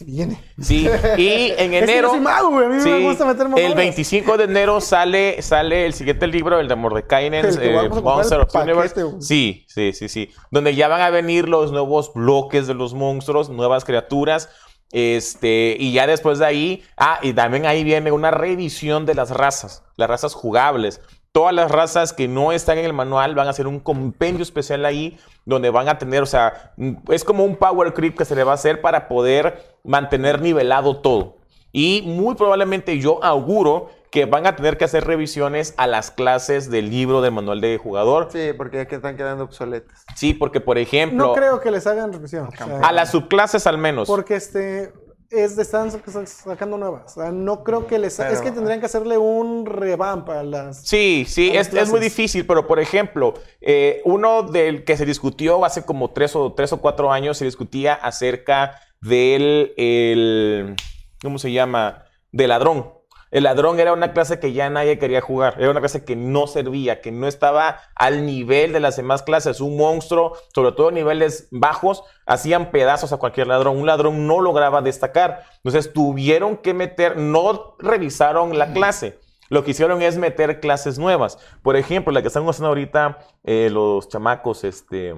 Viene. Sí, y en <laughs> Es que enero. soy mago, güey. A mí me gusta meter el 25 de enero sale, sale el siguiente libro, el de que eh, Monster of Universe. Sí, sí, sí, sí. Donde ya van a venir los nuevos bloques de los monstruos, nuevas criaturas. Este, y ya después de ahí, ah, y también ahí viene una revisión de las razas, las razas jugables. Todas las razas que no están en el manual van a hacer un compendio especial ahí donde van a tener, o sea, mm, es como un power creep que se le va a hacer para poder mantener nivelado todo. Y muy probablemente yo auguro que van a tener que hacer revisiones a las clases del libro del manual de jugador. Sí, porque ya que están quedando obsoletas. Sí, porque por ejemplo, No creo que les hagan revisión. o sea, a las subclases al menos. Porque este. Es de están sac- sacando nuevas. O sea, no creo que les. es que tendrían que hacerle un revamp a las. Sí, sí, las es, es muy difícil, pero por ejemplo, eh, uno del que se discutió hace como tres o, tres o cuatro años, se discutía acerca del, el, ¿cómo se llama? Del ladrón. El ladrón era una clase que ya nadie quería jugar, era una clase que no servía, que no estaba al nivel de las demás clases. Un monstruo, sobre todo a niveles bajos, hacían pedazos a cualquier ladrón. Un ladrón no lograba destacar. Entonces tuvieron que meter, no revisaron la clase. Lo que hicieron es meter clases nuevas. Por ejemplo, la que están usando ahorita eh, los chamacos, este,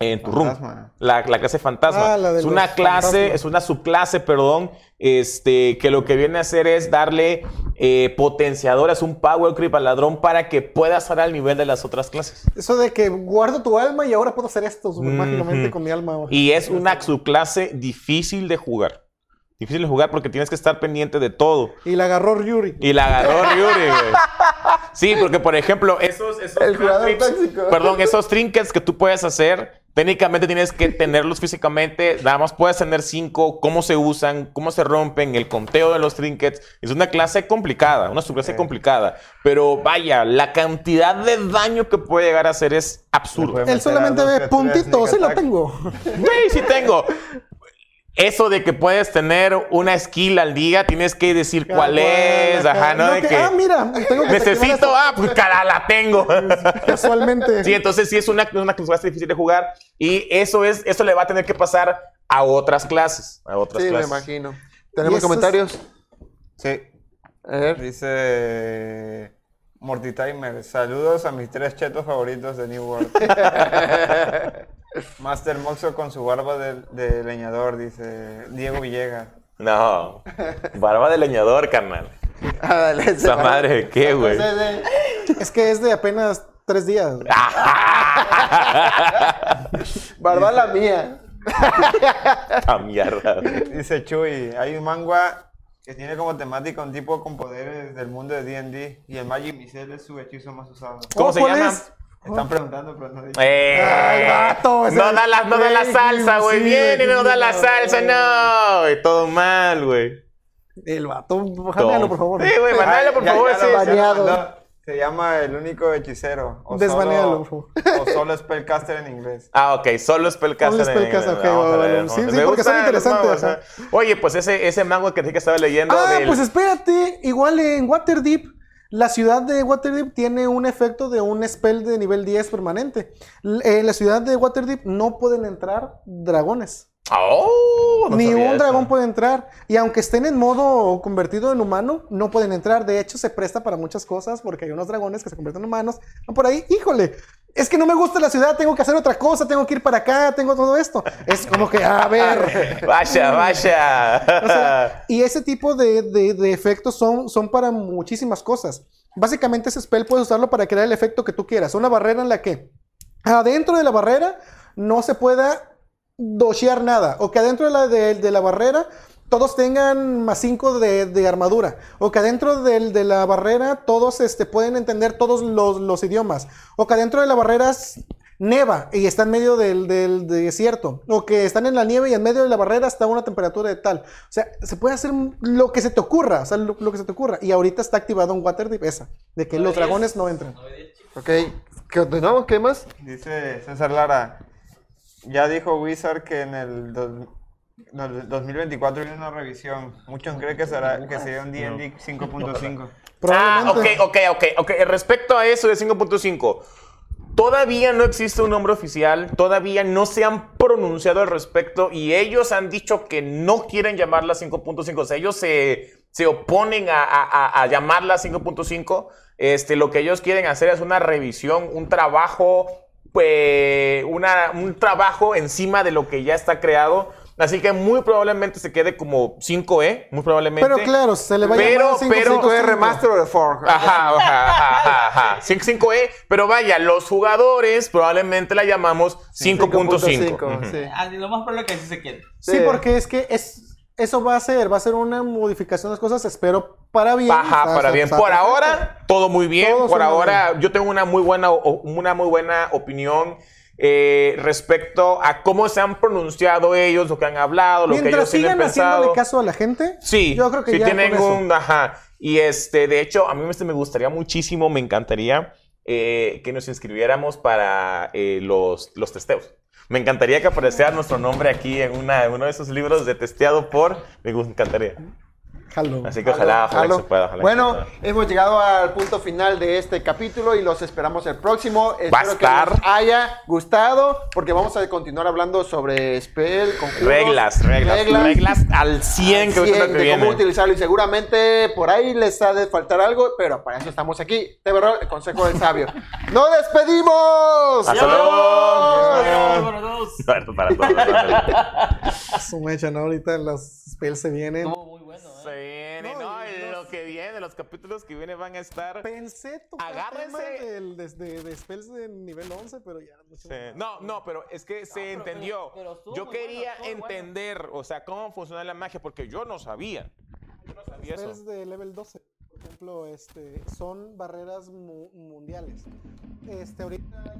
en tu room. La, la clase fantasma. Ah, la de es una clase, es una subclase, perdón, este, que lo que viene a hacer es darle eh, potenciadores, un power creep al ladrón para que pueda estar al nivel de las otras clases. Eso de que guardo tu alma y ahora puedo hacer esto mágicamente con mi alma. Y es una subclase difícil de jugar. Difícil de jugar porque tienes que estar pendiente de todo. Y la agarró Ryuri. Y la agarró Ryuri, güey. <laughs> Sí, porque por ejemplo, esos, esos El tóxico. perdón, esos trinkets que tú puedes hacer, técnicamente tienes que tenerlos físicamente. Nada más puedes tener cinco, cómo se usan, cómo se rompen, el conteo de los trinkets. Es una clase complicada, una subclase complicada. Pero vaya, la cantidad de daño que puede llegar a hacer es absurdo. Él solamente ve puntitos, sí attack. tengo. <laughs> Güey, sí tengo. Eso de que puedes tener una skill al día, tienes que decir cuál es, ajá, ¿no? De que- que Ah, mira, tengo que necesito, ah, pues cara, la tengo. Casualmente. Sí, entonces sí es una, una clase difícil de jugar y eso es, eso le va a tener que pasar a otras clases. A otras Sí, me clases. imagino. Y ¿Tenemos es- comentarios? Sí. A ver. Dice Morty Timer. Saludos a mis tres chetos favoritos de New World. <laughs> Master Moxo con su barba de, de leñador, dice Diego Villegas. No. Barba de leñador, carnal. Ah, dale, Esa madre de qué, güey. Es que es de apenas tres días. <laughs> Barba la mía. Esta mierda. güey. Dice Chuy, hay un manga que tiene como temática un tipo con poderes del mundo de D&D y el Magic Missile es su hechizo más usado. ¿Cómo Oh, se ¿cuál llama? es? Están preguntando, pero no dicen. Eh, Ay, vato, no da la, no da la salsa, güey. sí, Viene no da la salsa, no. güey. Todo mal, güey. El vato, bajámelo, por favor. Sí, güey, mandalo, por Ya- favor. ya sí. ya lo baneado. Se llama El único hechicero. O Desbanealo, solo- por favor. O solo Spellcaster en inglés. Ah, ok, solo Spellcaster. Solo Spellcaster, en- ok, vamos a va, ver, va, ¿no? sí, sí, Me porque son interesantes, magos. Oye, pues ese, ese mango que dije que estaba leyendo. Ah, del- pues espérate. Igual en Waterdeep, la ciudad de Waterdeep tiene un efecto de un spell de nivel 10 permanente. L- En la ciudad de Waterdeep no pueden entrar dragones. Oh, no Ni un eso. dragón puede entrar. Y aunque estén en modo convertido en humano, no pueden entrar. De hecho, se presta para muchas cosas porque hay unos dragones que se convierten en humanos. Van por ahí, híjole. Es que no me gusta la ciudad, tengo que hacer otra cosa, tengo que ir para acá, tengo todo esto. Es como que, a ver. <laughs> Vaya, vaya. O sea, y ese tipo de, de- de efectos son, son para muchísimas cosas. Básicamente ese spell puedes usarlo para crear el efecto que tú quieras. Una barrera en la que adentro de la barrera no se pueda doshear nada. O que adentro de la, de, de la barrera todos tengan más 5 de, de armadura. O que adentro del- de la barrera todos este, pueden entender todos los, los idiomas. O que adentro de la barrera neva y está en medio del, del desierto. O que están en la nieve y en medio de la barrera está una temperatura de tal. O sea, se puede hacer lo que se te ocurra. O sea, lo, lo que se te ocurra. Y ahorita está activado en Waterdeep esa. De que los dragones no entran. Ok, continuamos, ¿qué más? Dice César Lara. Ya dijo Wizard que en el dos- no, el 2024 viene una revisión. Muchos creen que será que sería un D&D 5.5. <laughs> Ah, ok, ok, ok, ok. Respecto a eso de 5.5, todavía no existe un nombre oficial, todavía no se han pronunciado al respecto y ellos han dicho que no quieren llamarla 5.5, o sea, ellos se, se oponen a, a- a- a llamarla 5.5. Este, lo que ellos quieren hacer es una revisión, un trabajo, pues, una, un trabajo encima de lo que ya está creado. Así que muy probablemente se quede como 5E, muy probablemente. Pero claro, se le va a Pero- llamar 5, pero- 5, ¿Fue remaster o de fork? Ajá, ajá, ajá, ajá. 5.5E, <laughs> pero vaya, los jugadores probablemente la llamamos 5.5. 5.5, Ujú. sí. Ah, lo más probable es que así se quede. Sí, Sí. porque es que es, eso va a ser, va a ser una modificación de las cosas, espero, para bien. Ajá, para bien. Por ahora, todo muy bien. Todo Por ahora, yo tengo una muy buena, una muy buena opinión eh, respecto a cómo se han pronunciado ellos, lo que han hablado, lo que Mientras ellos tienen sigan haciéndole caso a la gente, Sí, yo creo que sí ya tienen un, ajá. Y este, de hecho, a mí este me gustaría muchísimo, me encantaría eh, que nos inscribiéramos para eh, los, los testeos. Me encantaría que apareciera nuestro nombre aquí en, una, en uno de esos libros de testeado por. Me encantaría. Jalo. Así que ojalá, ojalá que se pueda. ojalá que bueno, se pueda. hemos llegado al punto final de este capítulo y los esperamos el próximo. Va a Espero estar. que les haya gustado porque vamos a continuar hablando sobre spell, conjuros, Reglas, reglas, reglas, al 100 que, 100 que de viene. cómo utilizarlo y seguramente por ahí les ha de faltar algo, pero para eso estamos aquí. De verdad, el consejo del sabio. <laughs> ¡Nos despedimos! Hasta luego. No, para todos, para <laughs> Su mecha, ¿no? Ahorita los spells se vienen. Estuvo muy bueno, todos. Se viene, No, los- lo que viene, los capítulos que vienen van a estar. Pensé tocar Agárrense. tema del- de, de- de spells de nivel 11, pero ya mucho Sí. No, no, pero es que se pero- entendió. pero- pero estuvo yo bueno, quería bueno. entender, o sea, cómo funciona la magia, porque yo no sabía. Yo no sabía eso. spells de level 12, por ejemplo, este, son barreras mu- mundiales. Este, ahorita